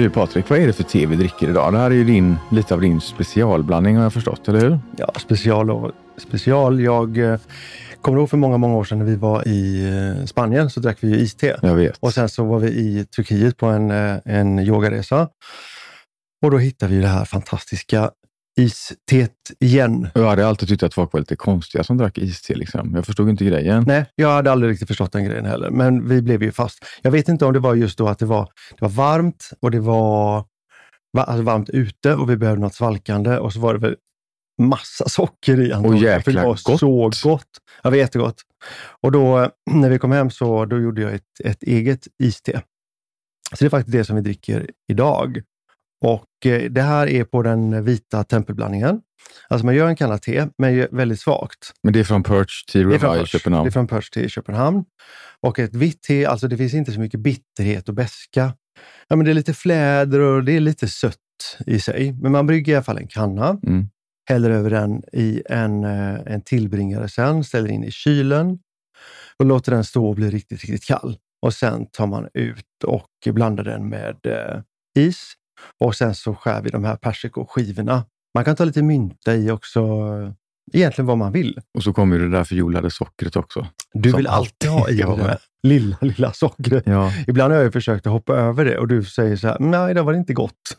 Du Patrik, vad är det för te vi dricker idag? Det här är ju din, lite av din specialblandning har jag förstått, eller hur? Ja, special och special. Jag eh, kommer ihåg för många, många år sedan när vi var i eh, Spanien så drack vi ju iste. Jag vet. Och sen så var vi i Turkiet på en, eh, en yogaresa. Och då hittade vi det här fantastiska isteet igen. Jag hade alltid tyckt att folk var lite konstiga som drack iste. Liksom. Jag förstod inte grejen. Nej, jag hade aldrig riktigt förstått den grejen heller, men vi blev ju fast. Jag vet inte om det var just då att det var, det var varmt och det var va- alltså varmt ute och vi behövde något svalkande och så var det väl massa socker i antagligen, för det var gott. så gott. Ja, det var jättegott. Och då eh, när vi kom hem så då gjorde jag ett, ett eget iste. Så det är faktiskt det som vi dricker idag. Och eh, det här är på den vita tempelblandningen. Alltså man gör en kanna te, men väldigt svagt. Men det är från Perch från Room i. Köpenhamn. Det är från Perch i Köpenhamn. Och ett vitt te, alltså det finns inte så mycket bitterhet och beska. Ja, men det är lite fläder och det är lite sött i sig. Men man brygger i alla fall en kanna, Mm. häller över den i en, eh, en tillbringare sen, ställer in i kylen och låter den stå och bli riktigt, riktigt kall. Och sen tar man ut och blandar den med eh, is. Och sen så skär vi de här persikoskivorna. Man kan ta lite mynta i också, egentligen vad man vill. Och så kommer ju det där förjolade sockret också. Du vill alltid ha i det lilla, lilla sockret. Ja. Ibland har jag ju försökt att hoppa över det och du säger så här, nej, det var inte gott.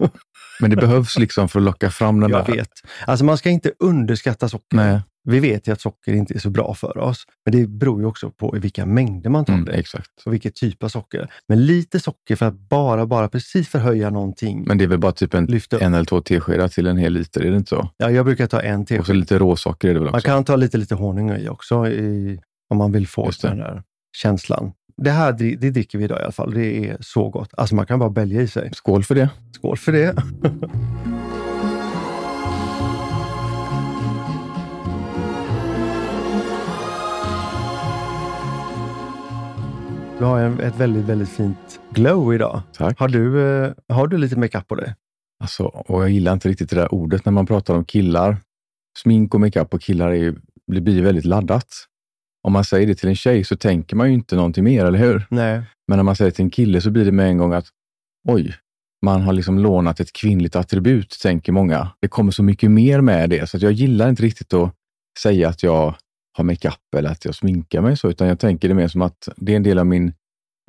Men det behövs liksom för att locka fram den Jag där. vet. Alltså man ska inte underskatta socker. Nej, Vi vet ju att socker inte är så bra för oss, men det beror ju också på i vilka mängder man tar mm, det exakt. och vilket typ av socker. Men lite socker för att bara, bara precis förhöja någonting. Men det är väl bara typ en, en eller två teskedar till en hel liter, är det inte så? Ja, jag brukar ta en Och så tesked. lite råsocker är det väl också? Man kan ta lite, lite honung i också i, om man vill få den där känslan. Det här det dricker vi idag i alla fall. Det är så gott. Alltså man kan bara bälja i sig. Skål för det. Skål för det. Du har en, ett väldigt, väldigt fint glow idag. Tack. Har du, eh, har du lite makeup på dig? Alltså, och jag gillar inte riktigt det där ordet när man pratar om killar. Smink och makeup på killar är det blir väldigt laddat. Om man säger det till en tjej så tänker man ju inte någonting mer, eller hur? Nej. Men när man säger det till en kille så blir det med en gång att oj, man har liksom lånat ett kvinnligt attribut, tänker många. Det kommer så mycket mer med det, så jag gillar inte riktigt att säga att jag har makeup eller att jag sminkar mig så, utan jag tänker det mer som att det är en del av min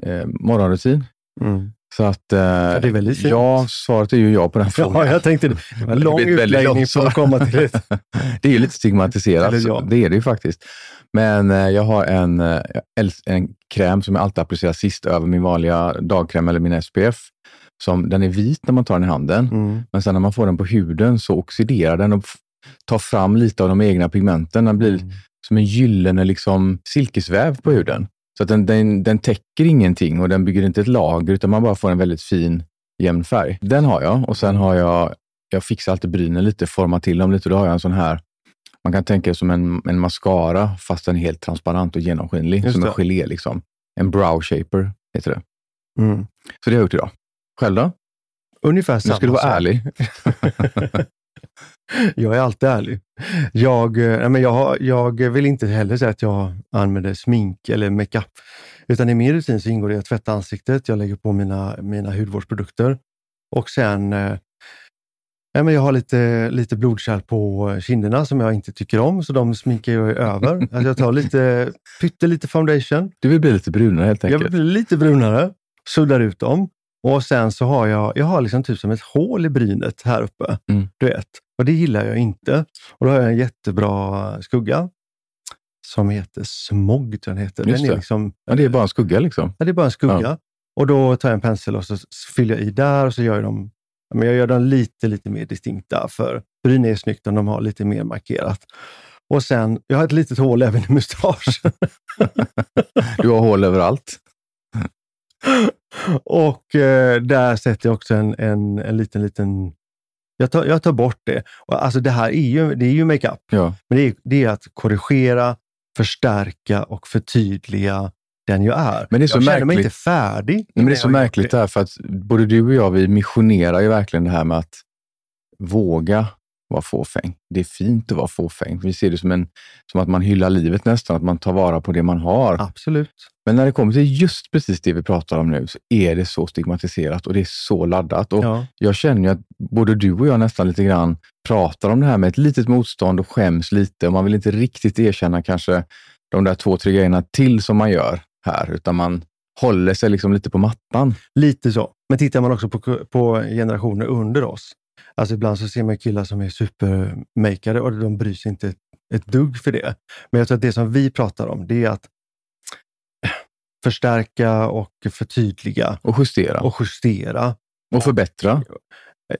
eh, morgonrutin. Mm. Så att, eh, det är väldigt fint. ja, svaret är ju ja på den frågan. Ja, jag tänkte det. Det var en lång ett utläggning för att komma till det. det är ju lite stigmatiserat, ja. det är det ju faktiskt. Men eh, jag har en, eh, en kräm som jag alltid applicerar sist över min vanliga dagkräm eller min SPF. Som, den är vit när man tar den i handen, Mm. men sen när man får den på huden så oxiderar den och tar fram lite av de egna pigmenten. Den blir Mm. Som en gyllene liksom, silkesväv på huden. Så att den, den, den täcker ingenting och den bygger inte ett lager, utan man bara får en väldigt fin, jämn färg. Den har jag och sen har jag, jag fixar alltid brynen lite, formar till dem lite då har jag en sån här, man kan tänka det som en, en mascara fast den är helt transparent och genomskinlig, Just som en det. gelé. Liksom. En brow shaper heter det. Mm. Så det har jag gjort idag. Själv då? Ungefär Nu samma ska du vara sak. ärlig. Jag är alltid ärlig. Jag, eh, nej, men jag, jag vill inte heller säga att jag använder smink eller makeup. Utan i min rutin så ingår det att tvätta ansiktet, jag lägger på mina, mina hudvårdsprodukter och sen eh, nej, men jag har lite, lite blodkärl på kinderna som jag inte tycker om, så de sminkar jag över. Alltså jag tar lite, pyttelite foundation, Du vill bli lite brunare helt jag enkelt. blir lite brunare, suddar ut dem och sen så har jag, jag har liksom typ som ett hål i brynet här uppe. Mm. Du vet. Och det gillar jag inte. Och då har jag en jättebra skugga som heter Smog. Den, heter. Just den är det. liksom, Ja, det är bara en skugga liksom. ja, det är bara en skugga. Och då tar jag en pensel och så fyller jag i där och så gör jag dem, ja, men jag gör dem lite, lite mer distinkta. För bryn är snyggt om de har lite mer markerat. Och sen, jag har ett litet hål även i mustaschen. Du har hål överallt. Och eh, där sätter jag också en, en, en liten, liten... Jag tar, jag tar bort det. Och alltså det här är ju, det är ju makeup, Ja. men det är, det är att korrigera, förstärka och förtydliga den jag är. Men det är så jag känner mig märkligt. inte färdig. Nej, men det är så märkligt det här, för att både du och jag, vi missionerar ju verkligen det här med att våga vara fåfäng. Det är fint att vara fåfäng. Vi ser det som, en, som att man hyllar livet nästan, att man tar vara på det man har. Absolut. Men när det kommer till just precis det vi pratar om nu så är det så stigmatiserat och det är så laddat. Och Ja. Jag känner ju att både du och jag nästan lite grann pratar om det här med ett litet motstånd och skäms lite. Och man vill inte riktigt erkänna kanske de där två, tre grejerna till som man gör här, utan man håller sig liksom lite på mattan. Lite så. Men tittar man också på, på generationer under oss. Alltså ibland så ser man killar som är supermakeade och de bryr sig inte ett, ett dugg för det. Men jag tror att det som vi pratar om, det är att förstärka och förtydliga Och justera. och justera. Och förbättra.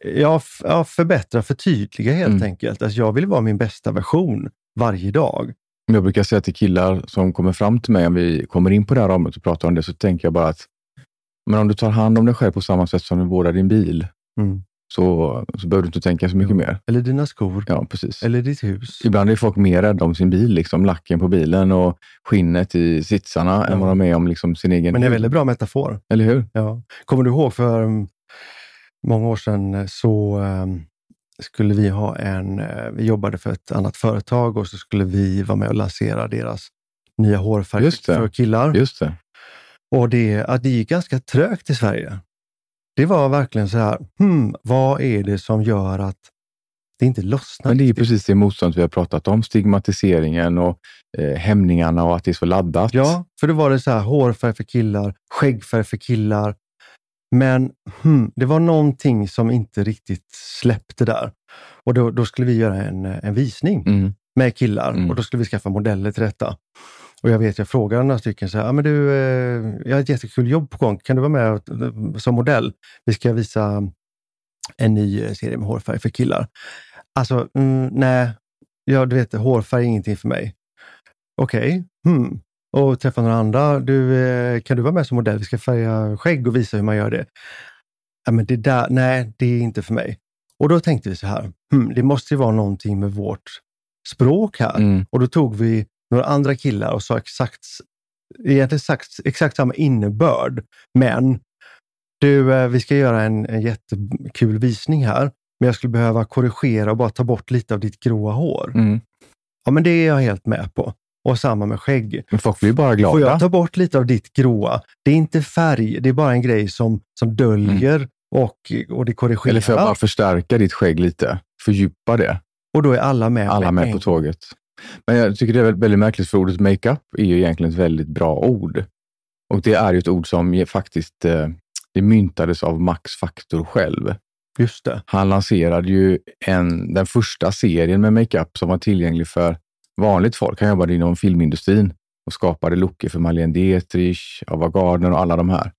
Ja, ja förbättra, förtydliga helt Mm. enkelt. Alltså jag vill vara min bästa version varje dag. Jag brukar säga till killar som kommer fram till mig, om vi kommer in på det här området och pratar om det, så tänker jag bara att men om du tar hand om dig själv på samma sätt som du vårdar din bil, Mm. Så, så behöver du inte tänka så mycket mer. Eller dina skor, Ja, precis. eller ditt hus. Ibland är folk mer rädda om sin bil, liksom lacken på bilen och skinnet i sitsarna, Ja. än vad de är om liksom sin egen Men det är en väldigt bra metafor. Eller hur? Ja. Kommer du ihåg för um, många år sedan eh, så um, skulle vi ha en, eh, vi jobbade för ett annat företag och så skulle vi vara med och lansera deras nya hårfärg för killar. Just det. Och det, att det gick ganska trögt i Sverige. Det var verkligen så här, hmm, vad är det som gör att det inte lossnar? Men det är precis det motstånd vi har pratat om, stigmatiseringen och eh, hämningarna och att det är så laddat. Ja, för då var det så här hårfärg för killar, skäggfärg för killar. Men hmm, det var någonting som inte riktigt släppte där. Och då, då skulle vi göra en, en visning Mm. med killar Mm. och då skulle vi skaffa modeller till detta. Och jag vet, jag frågade några stycken så här, ah, men du, eh, jag har ett jättekul jobb på gång, kan du vara med eh, som modell? Vi ska visa en ny eh, serie med hårfärg för killar. Alltså, mm, nej, ja, du vet, hårfärg är ingenting för mig. Okej, hmm. och träffa några andra. Du, kan du vara med som modell? Vi ska färga skägg och visa hur man gör det. Ja, men det där, nej, det är inte för mig. Och då tänkte vi så här, hmm, det måste ju vara någonting med vårt språk här. Mm. Och då tog vi några andra killar och sa exakt, egentligen sagt, exakt samma innebörd. Men du, eh, vi ska göra en, en jättekul visning här, men jag skulle behöva korrigera och bara ta bort lite av ditt gråa hår. Mm. Ja, men det är jag helt med på. Och samma med skägg. Men folk blir bara glada. Får jag ta bort lite av ditt gråa? Det är inte färg, det är bara en grej som, som döljer och, och det korrigerar. Mm. Eller får jag bara förstärka ditt skägg lite? Fördjupa det? Och då är alla med. Alla med en på tåget. Men jag tycker det är väldigt märkligt för ordet makeup är ju egentligen ett väldigt bra ord. Och det är ju ett ord som faktiskt eh, det myntades av Max Factor själv. Just det. Han lanserade ju en, den första serien med makeup som var tillgänglig för vanligt folk. Han jobbade inom filmindustrin och skapade lookar för Marlene Dietrich, Ava Gardner och alla de här.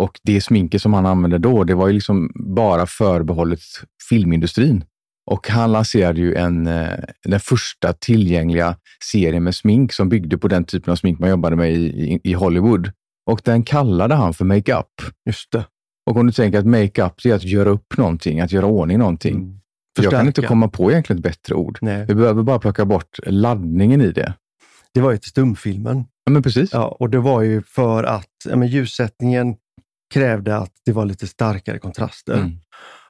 Och det sminket som han använde då, det var ju liksom bara förbehållet filmindustrin. Och han lanserade ju en, eh, den första tillgängliga serien med smink som byggde på den typen av smink man jobbade med i, i, i Hollywood. Och den kallade han för makeup. Just det. Och om du tänker att makeup är att göra upp någonting, att göra ordning någonting. Mm. För jag kan inte Förstärka. komma på egentligen ett bättre ord. Nej, Vi behöver bara plocka bort laddningen i det. det var ju till stumfilmen. Ja, men precis. Ja, och det var ju för att ja, men ljussättningen krävde att det var lite starkare kontraster. Mm.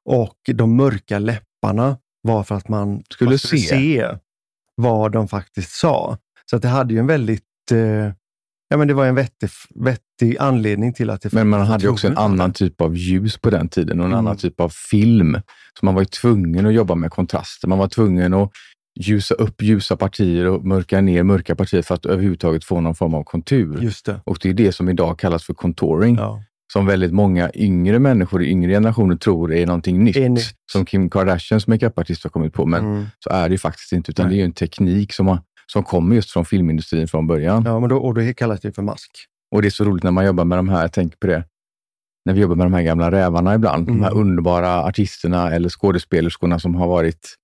Och de mörka läpparna var för att man Skulle man se. vad de faktiskt sa. Så att det hade ju en väldigt, eh, ja men det var en vettig, vettig anledning till att det Men man hade ju också en annan typ av ljus på den tiden och en Mm. annan typ av film. Så man var ju tvungen att jobba med kontraster. Man var tvungen att ljusa upp ljusa partier och mörka ner mörka partier för att överhuvudtaget få någon form av kontur. Just det. Och det är det som idag kallas för contouring. Ja. Som väldigt många yngre människor i yngre generationer tror är någonting nytt. Är nytt. Som Kim Kardashians makeupartist har kommit på. Men Mm. så är det ju faktiskt inte, utan Nej. det är ju en teknik som, har, som kommer just från filmindustrin från början. ja, men då, och då kallas det för mask. Och det är så roligt när man jobbar med de här, jag tänker på det, när vi jobbar med de här gamla rävarna ibland, de här Mm. underbara artisterna eller skådespelerskorna som har varit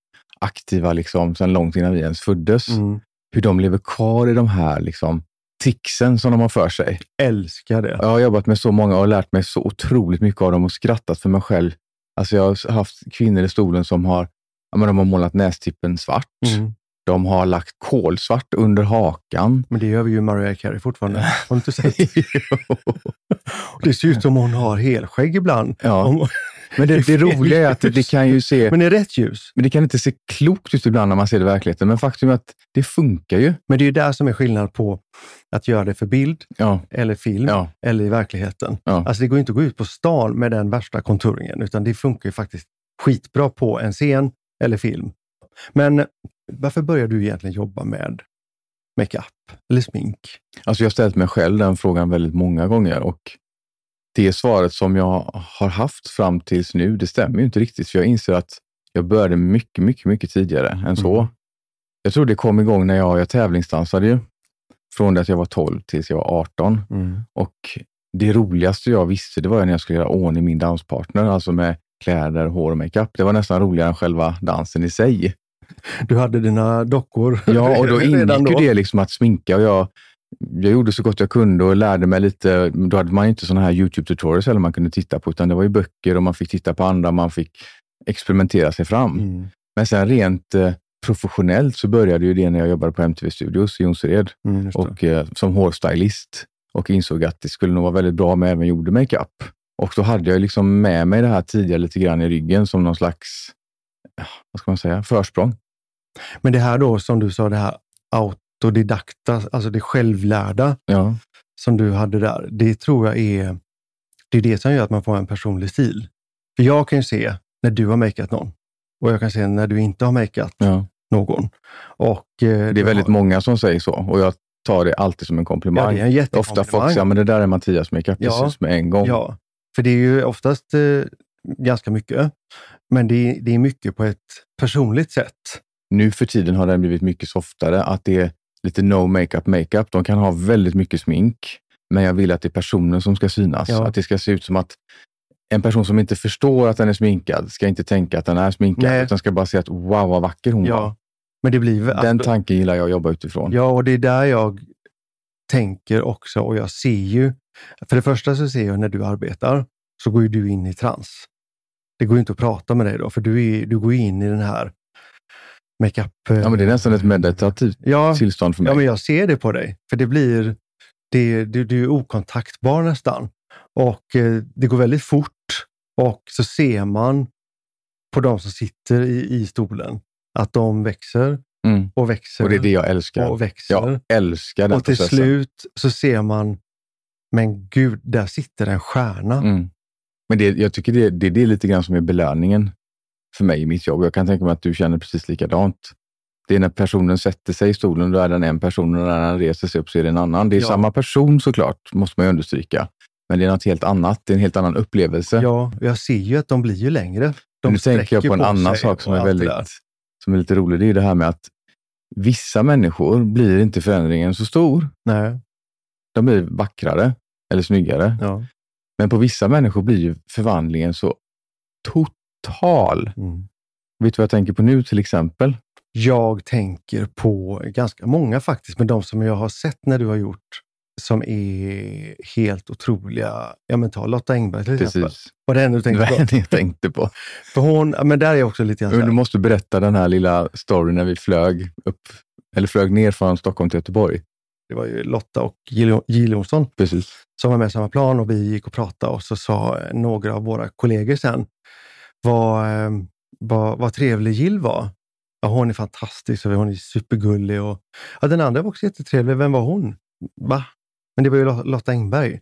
aktiva liksom sedan långt innan vi ens föddes. Mm. Hur de lever kvar i de här liksom, ticsen som de har för sig. Älskar det. Jag har jobbat med så många och lärt mig så otroligt mycket av dem och skrattat för mig själv. Alltså jag har haft kvinnor i stolen som har, ja, men de har målat nästippen svart. Mm. De har lagt kolsvart under hakan. Men det gör vi ju Mariah Carey fortfarande. Har du inte sett? det ser ut som hon har helskägg ibland. Ja. Om- Men det, det roliga är att det, det kan ju se, Men i rätt ljus. men det kan inte se klokt ut ibland när man ser det i verkligheten. Men faktum är att det funkar ju. Men det är ju där som är skillnad på att göra det för bild Ja, eller film ja, eller i verkligheten. Ja. Alltså det går inte att gå ut på stan med den värsta konturingen, utan det funkar ju faktiskt skitbra på en scen eller film. Men varför började du egentligen jobba med makeup eller smink? Alltså jag har ställt mig själv den frågan väldigt många gånger och det svaret som jag har haft fram tills nu, det stämmer ju inte riktigt. För jag inser att jag började mycket, mycket, mycket tidigare än så. Mm. Jag tror det kom igång när jag, jag tävlingsdansade ju. Från det att jag var 12 tills jag var 18. Och det roligaste jag visste, det var när jag skulle göra ordning min danspartner, alltså med kläder, hår och makeup. Det var nästan roligare än själva dansen i sig. Du hade dina dockor Ja, och då ingick ju det liksom att sminka och jag, jag gjorde så gott jag kunde och lärde mig lite. Då hade man inte sådana här YouTube-tutorials eller man kunde titta på, utan det var ju böcker och man fick titta på andra, man fick experimentera sig fram. Mm. Men sen rent eh, professionellt så började ju det när jag jobbade på MTV Studios i Jonsered Mm, och eh, som hårstylist och insåg att det skulle nog vara väldigt bra om jag även gjorde makeup. Och då hade jag liksom med mig det här tidigare lite grann i ryggen som någon slags, vad ska man säga, försprång. Men det här då, som du sa, det här autodidakta, alltså det självlärda Ja, som du hade där, det tror jag är det, är det som gör att man får en personlig stil. För jag kan ju se när du har makeat någon och jag kan se när du inte har makeat ja. någon. Och, eh, Det är väldigt har, många som säger så och jag tar det alltid som en Ja, komplimang. det är Ofta folk säger, men det där är Mattias makeup, Ja. syns med en gång. Ja, för det är ju oftast eh, ganska mycket. Men det är, det är mycket på ett personligt sätt. Nu för tiden har den blivit mycket softare, att det är lite no makeup makeup. De kan ha väldigt mycket smink, men jag vill att det är personen som ska synas. Ja. Att det ska se ut som att en person som inte förstår att den är sminkad ska inte tänka att den är sminkad, Nej. utan ska bara se att wow vad vacker hon var. Ja, men det blir Den tanken gillar jag att jobba utifrån. Ja, och det är där jag tänker också och jag ser ju, för det första så ser jag när du arbetar så går ju du in i trans. Det går ju inte att prata med dig då, för du, är, du går in i den här makeup... Ja, men det är nästan ett meditativt ja, tillstånd för mig. ja, men jag ser det på dig. För det blir, det, du, du är okontaktbar nästan. Och eh, det går väldigt fort och så ser man på de som sitter i, i stolen att de växer Mm. och växer Och det är det jag älskar. och växer. Jag älskar den Och till processen. slut så ser man, men gud, där sitter en stjärna. Mm. Men det, jag tycker det, det, det är lite grann som är belöningen för mig i mitt jobb. Jag kan tänka mig att du känner precis likadant. Det är när personen sätter sig i stolen, då är den en person och när den reser sig upp så är det en annan. Det är Ja. samma person såklart, måste man ju understryka. Men det är något helt annat. Det är en helt annan upplevelse. Ja, jag ser ju att de blir ju längre. De nu tänker jag på en annan sig sak som är, väldigt, som är lite rolig. Det är det här med att vissa människor blir inte förändringen så stor. Nej, De blir vackrare eller snyggare. ja. Men på vissa människor blir ju förvandlingen så total. Mm. Vet du vad jag tänker på nu till exempel? Jag tänker på ganska många faktiskt, men de som jag har sett när du har gjort som är helt otroliga. Ja, men ta Lotta Engberg till exempel. Precis. Var det en du tänkte var på? det jag tänkte på. För hon, men där är jag också lite grann du måste berätta den här lilla storyn när vi flög upp, eller flög ner från Stockholm till Göteborg. Det var ju Lotta och Jill Johnson Precis. som var med i samma plan och vi gick och pratade och så sa några av våra kollegor sen vad, eh, vad, vad trevlig Jill var. Ja, hon är fantastisk och hon är supergullig. Och, ja, den andra var också jättetrevlig. Vem var hon? Va? Men det var ju Lot- Lotta Engberg.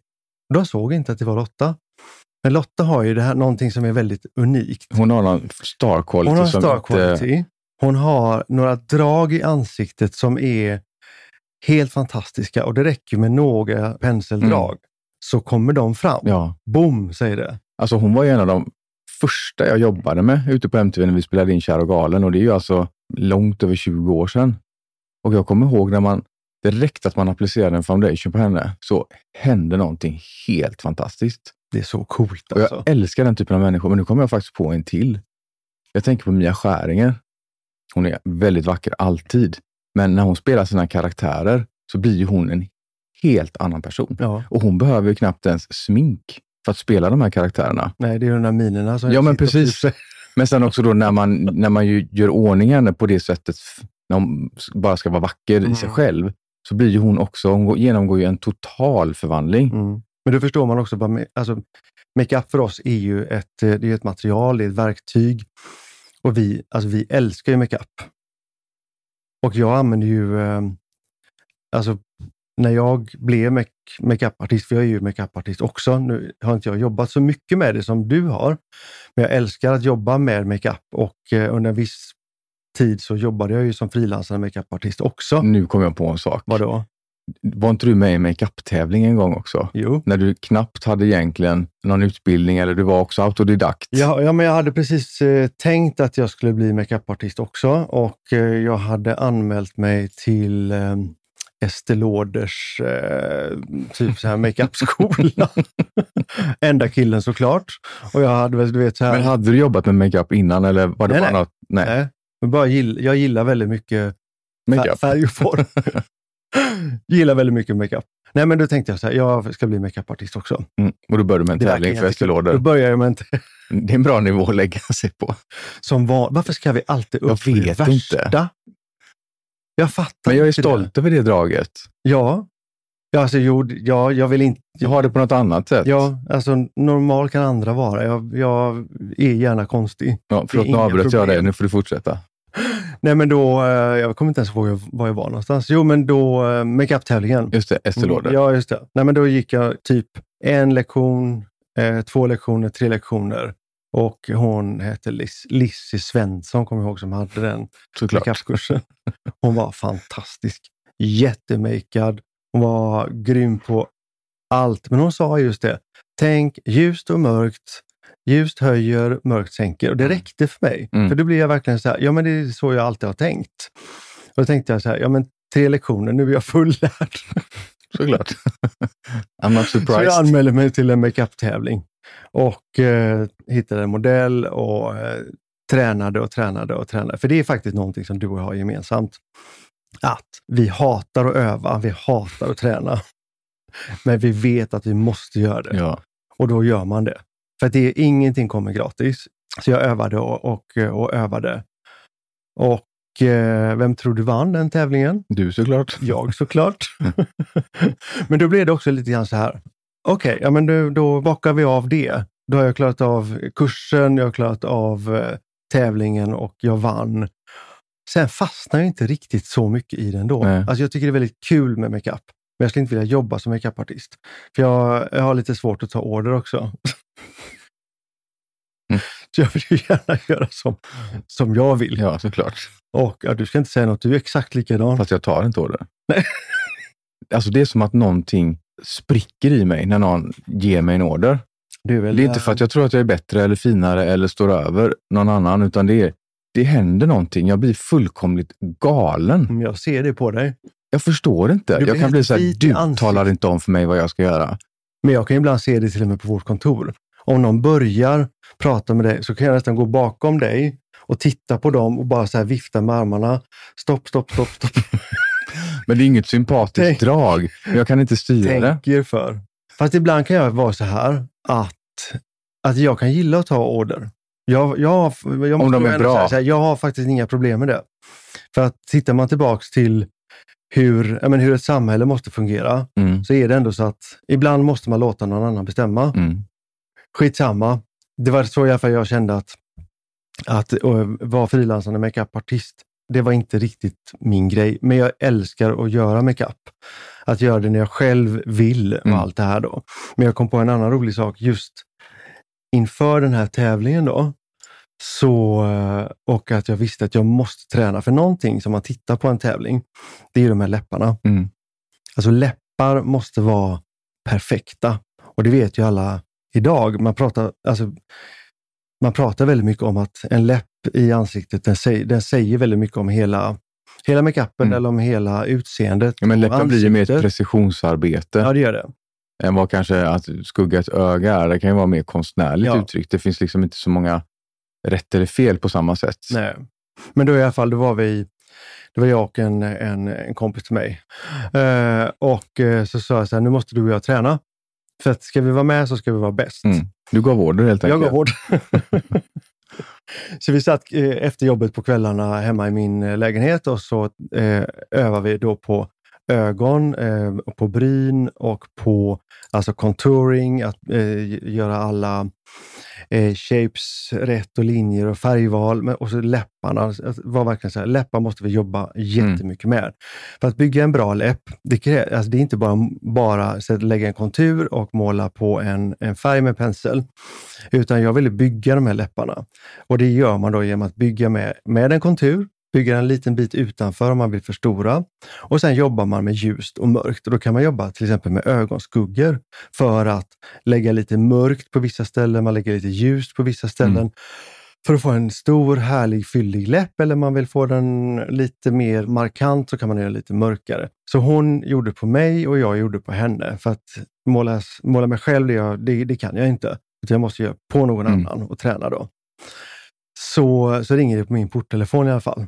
Då såg inte att det var Lotta. Men Lotta har ju det här, någonting som är väldigt unikt. Hon har någon star quality. Hon har star inte- quality. Hon har några drag i ansiktet som är helt fantastiska och det räcker med några penseldrag så kommer de fram. Mm. Ja, Boom, säger det. alltså hon var ju en av de första jag jobbade med ute på MTV när vi spelade in Kär och galen och det är ju alltså långt över 20 år sedan. Och jag kommer ihåg när man, direkt att man applicerade en foundation på henne, så hände någonting helt fantastiskt. Det är så coolt Och jag alltså. älskar den typen av människor, men nu kommer jag faktiskt på en till. Jag tänker på Mia Skäringer. Hon är väldigt vacker alltid, men när hon spelar sina karaktärer så blir ju hon en helt annan person. Ja. Och hon behöver ju knappt ens smink för att spela de här karaktärerna. Nej, det är de där minerna som Ja, men precis. Men sen också då när man, när man ju gör ordning henne på det sättet när hon bara ska vara vacker Mm. i sig själv, så blir ju hon också, hon går- genomgår ju en total förvandling. Mm. Men då förstår man också, bara, alltså, makeup för oss är ju ett, eh, det är ett material, det är ett verktyg. Och vi, alltså, vi älskar ju makeup. Och jag använder ju, eh, alltså när jag blev make- makeupartist, för jag är ju makeupartist också, nu har inte jag jobbat så mycket med det som du har, men jag älskar att jobba med makeup och eh, under en viss tid så jobbade jag ju som frilansande makeupartist också. Nu kom jag på en sak. Vadå? Var inte du med i makeup-tävling en gång också? Jo. När du knappt hade egentligen någon utbildning eller du var också autodidakt. Ja, ja, men jag hade precis eh, tänkt att jag skulle bli makeupartist också och eh, jag hade anmält mig till eh, Estée Lauders eh, typ så här makeupskola. Enda killen såklart. Och jag hade väl, du vet så här. Men hade du jobbat med makeup innan eller var det Nej, bara nej. något? Nej, nej, men bara gill, jag gillar väldigt mycket makeup. färg och form. gillar väldigt mycket makeup. Nej, men då tänkte jag så här, jag ska bli makeupartist också. Mm. Och då började du med en tävling för. Estée Då börjar jag med en Det är en bra nivå att lägga sig på. som var, varför ska vi alltid Jag upp det vet värsta? inte. Jag fattar Men jag är inte det. stolt över det draget. Ja. Ja, alltså, jo, ja, jag vill inte... Jag har det på något annat sätt. Ja, alltså normal kan andra vara. Jag, jag är gärna konstig. Ja, förlåt, nu avbröt jag dig. Nu får du fortsätta. Nej, men då, eh, jag kommer inte ens ihåg var jag var någonstans. Jo, men då eh, makeup-tävlingen. Just det, Estée Lauder. Mm, Ja, just det. Nej, men då gick jag typ en lektion, eh, två lektioner, tre lektioner. Och hon hette Liz, Lizzie Svensson, kommer jag ihåg, som hade den makeupkursen. Hon var fantastisk. Jättemakad. Hon var grym på allt. Men hon sa just det. Tänk ljust och mörkt. Ljust höjer, mörkt sänker. Och det räckte för mig. Mm. För då blir jag verkligen så här, ja men det är så jag alltid har tänkt. Och då tänkte jag så här, ja men tre lektioner, nu är jag fullärd. Såklart. I'm not Så jag surprised. anmälde mig till en makeup-tävling och eh, hittade en modell och eh, tränade och tränade och tränade. För det är faktiskt någonting som du och jag har gemensamt. Att vi hatar att öva, vi hatar att träna. Men vi vet att vi måste göra det Ja. och då gör man det. För det är, ingenting kommer gratis. Så jag övade och, och, och övade. Och eh, vem tror du vann den tävlingen? Du såklart. Jag såklart. men då blev det också lite grann så här. Okej, ja, men då, då bockar vi av det. Då har jag klarat av kursen, jag har klarat av eh, tävlingen och jag vann. Sen fastnar jag inte riktigt så mycket i den då. Nej. Alltså jag tycker det är väldigt kul med makeup. Men jag skulle inte vilja jobba som makeupartist. För jag, jag har lite svårt att ta order också. Mm. Så jag vill ju gärna göra som, som jag vill. Ja, såklart. Och ja, du ska inte säga något, du är exakt likadan. Fast jag tar inte order. Nej. Alltså det är som att någonting spricker i mig när någon ger mig en order. Du är väl, Det är inte för att jag tror att jag är bättre eller finare eller står över någon annan, utan det är det händer någonting. Jag blir fullkomligt galen. Mm, Jag ser det på dig. Jag förstår inte. Jag kan bli så här, du ansiktet." talar inte om för mig vad jag ska göra. Men jag kan ibland se det till och med på vårt kontor. Om någon börjar prata med dig så kan jag nästan gå bakom dig och titta på dem och bara så här vifta med armarna. Stopp, stopp, stopp, stopp. Men det är inget sympatiskt Tänk- drag. Jag kan inte styra det. Tänk er för. Fast ibland kan jag vara så här att, att jag kan gilla att ta order. Jag, jag, jag Om de är bra. här, jag har faktiskt inga problem med det. För att tittar man tillbaks till hur, men hur ett samhälle måste fungera Mm, så är det ändå så att ibland måste man låta någon annan bestämma. mm, Skitsamma. Det var så i alla fall jag kände att, att uh, vara frilansande makeupartist, det var inte riktigt min grej. Men jag älskar att göra makeup. Att göra det när jag själv vill och Mm. allt det här då. Men jag kom på en annan rolig sak just inför den här tävlingen då. Så, eh, och att jag visste att jag måste träna. För någonting som man tittar på en tävling, det är de här läpparna. mm. Alltså läppar måste vara perfekta. Och det vet ju alla idag. Man pratar, alltså, man pratar väldigt mycket om att en läpp i ansiktet, den säger, den säger väldigt mycket om hela, hela makeupen Mm. eller om hela utseendet. Ja, men läppen blir ju mer ett precisionsarbete Ja, det gör det. än vad kanske att skugga ett öga är. Det kan ju vara mer konstnärligt Ja. uttryck. Det finns liksom inte så många rätt eller fel på samma sätt. Nej. Men då i alla fall, då var vi, det var jag och en, en, en kompis till mig. Eh, och eh, så sa jag så här, nu måste du och jag träna. För att ska vi vara med så ska vi vara bäst. Mm. Du gav order helt Jag enkelt. gav hårt. Så vi satt eh, efter jobbet på kvällarna hemma i min eh, lägenhet och så eh, övade vi då på ögon, eh, på bryn och på alltså contouring, att eh, göra alla eh, shapes rätt och linjer och färgval. Men, och så läpparna. Alltså, var verkligen så här, läppar måste vi jobba jättemycket mm. med. För att bygga en bra läpp, det, krä, alltså det är inte bara, bara att lägga en kontur och måla på en, en färg med pensel. Utan jag ville bygga de här läpparna. Och det gör man då genom att bygga med, med en kontur, bygga en liten bit utanför om man vill förstora. Och sen jobbar man med ljust och mörkt. Och då kan man jobba till exempel med ögonskuggor för att lägga lite mörkt på vissa ställen, man lägger lite ljust på vissa ställen. Mm. För att få en stor, härlig, fyllig läpp eller man vill få den lite mer markant så kan man göra lite mörkare. Så hon gjorde på mig och jag gjorde på henne. För att måla, måla mig själv, det, det, det kan jag inte. Jag måste göra på någon mm. annan och träna då. Så, så ringer det på min porttelefon i alla fall.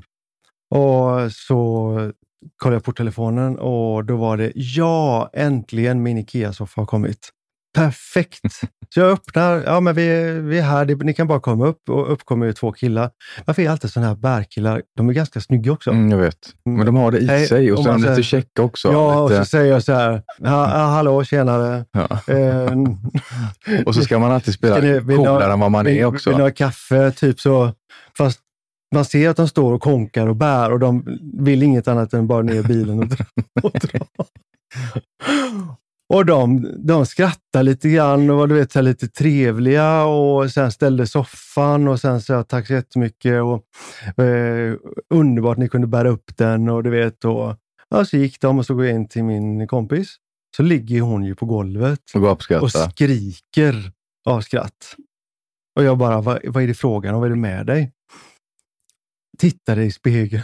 Och så kollade jag på telefonen och då var det ja, äntligen min IKEA-soffa har kommit. Perfekt! Så jag öppnar, ja men vi, vi är här, ni kan bara komma upp. Och upp kommer ju två killar. Varför är alltid sådana här bärkillar? De är ganska snygga också. Mm, jag vet. Men de har det i Hej, sig och de lite käcka också. Ja, lite... och så säger jag så här, ha, hallå, tjenare. Ja. Eh, och så ska man alltid spela coolare än vad man är också. Vill ni ha kaffe? Typ så. Fast man ser att de står och konkar och bär och de vill inget annat än bara ner bilen och dra. Och, dra. och de, de skrattar lite grann och var du vet, så lite trevliga och sen ställde soffan och sen sa tack så jättemycket och eh, underbart ni kunde bära upp den och du vet. Och, ja, så gick de och så går jag in till min kompis. Så ligger hon ju på golvet och, och skriker av skratt. Och jag bara, vad, vad är det frågan om? Vad är det med dig? Titta dig i spegeln.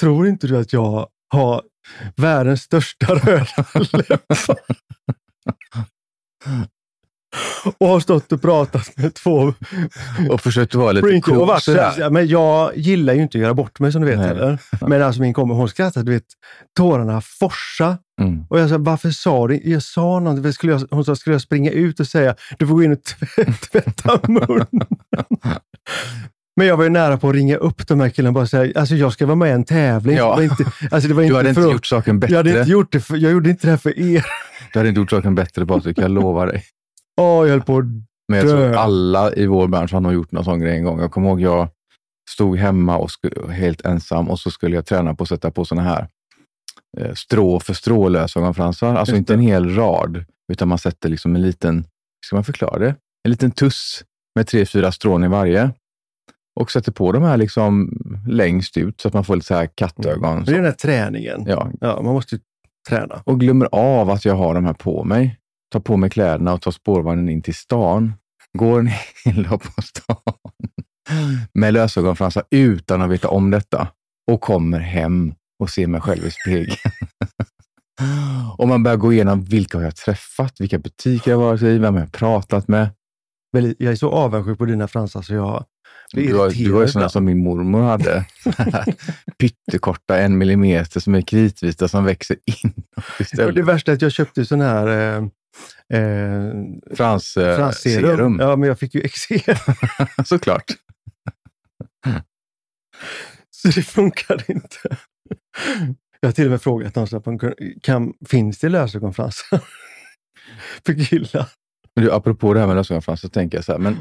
Tror inte du att jag har världens största röda läppar? och har stått och pratat med två... Och försökt vara lite cool. Ja, men jag gillar ju inte att göra bort mig som du vet Nej. heller. Men alltså min kompis, hon skrattade, du vet, tårarna forsa. Mm. Och jag sa, varför sa du Jag sa något. Skulle jag, hon sa, skulle jag springa ut och säga, du får gå in och tvätta munnen. Men jag var ju nära på att ringa upp de här killarna och bara säga, alltså jag ska vara med i en tävling. Ja. Det inte, alltså det var inte du hade inte gjort saken bättre. Jag hade inte gjort det för, jag gjorde inte det här för er. Du hade inte gjort saken bättre Patrik, jag lovar dig. Åh, jag höll på att Men jag tror alla i vår bransch har nog gjort någon sån grej en gång. Jag kommer ihåg jag stod hemma och skulle, helt ensam och så skulle jag träna på att sätta på såna här eh, strå för strå lösögonfransar. Alltså inte en hel rad, utan man sätter liksom en liten, ska man förklara det? En liten tuss med tre, fyra strån i varje och sätter på de här liksom längst ut så att man får lite så här kattögon. Mm. Det är den här träningen. Ja. ja. Man måste träna. Och glömmer av att jag har de här på mig tar på mig kläderna och tar spårvagnen in till stan. Går en hel dag på stan med lösögonfransar utan att veta om detta och kommer hem och ser mig själv i spegeln. och man börjar gå igenom vilka har jag träffat, vilka butiker jag varit i, vem jag har pratat med. Jag är så avundsjuk på dina fransar så jag blir Du har, du har ju sådana som min mormor hade. Pyttekorta, en millimeter, som är kritvita som växer in. det värsta är att jag köpte sån här eh, Eh, Frans, eh, Fransserum. Serum. Ja, men jag fick ju eksem. Såklart. Så det funkade inte. Jag har till och med frågat någon, kan, finns det lösögonfransar för killar? Men du, apropå det här med lösögonfransar så tänker jag så här, men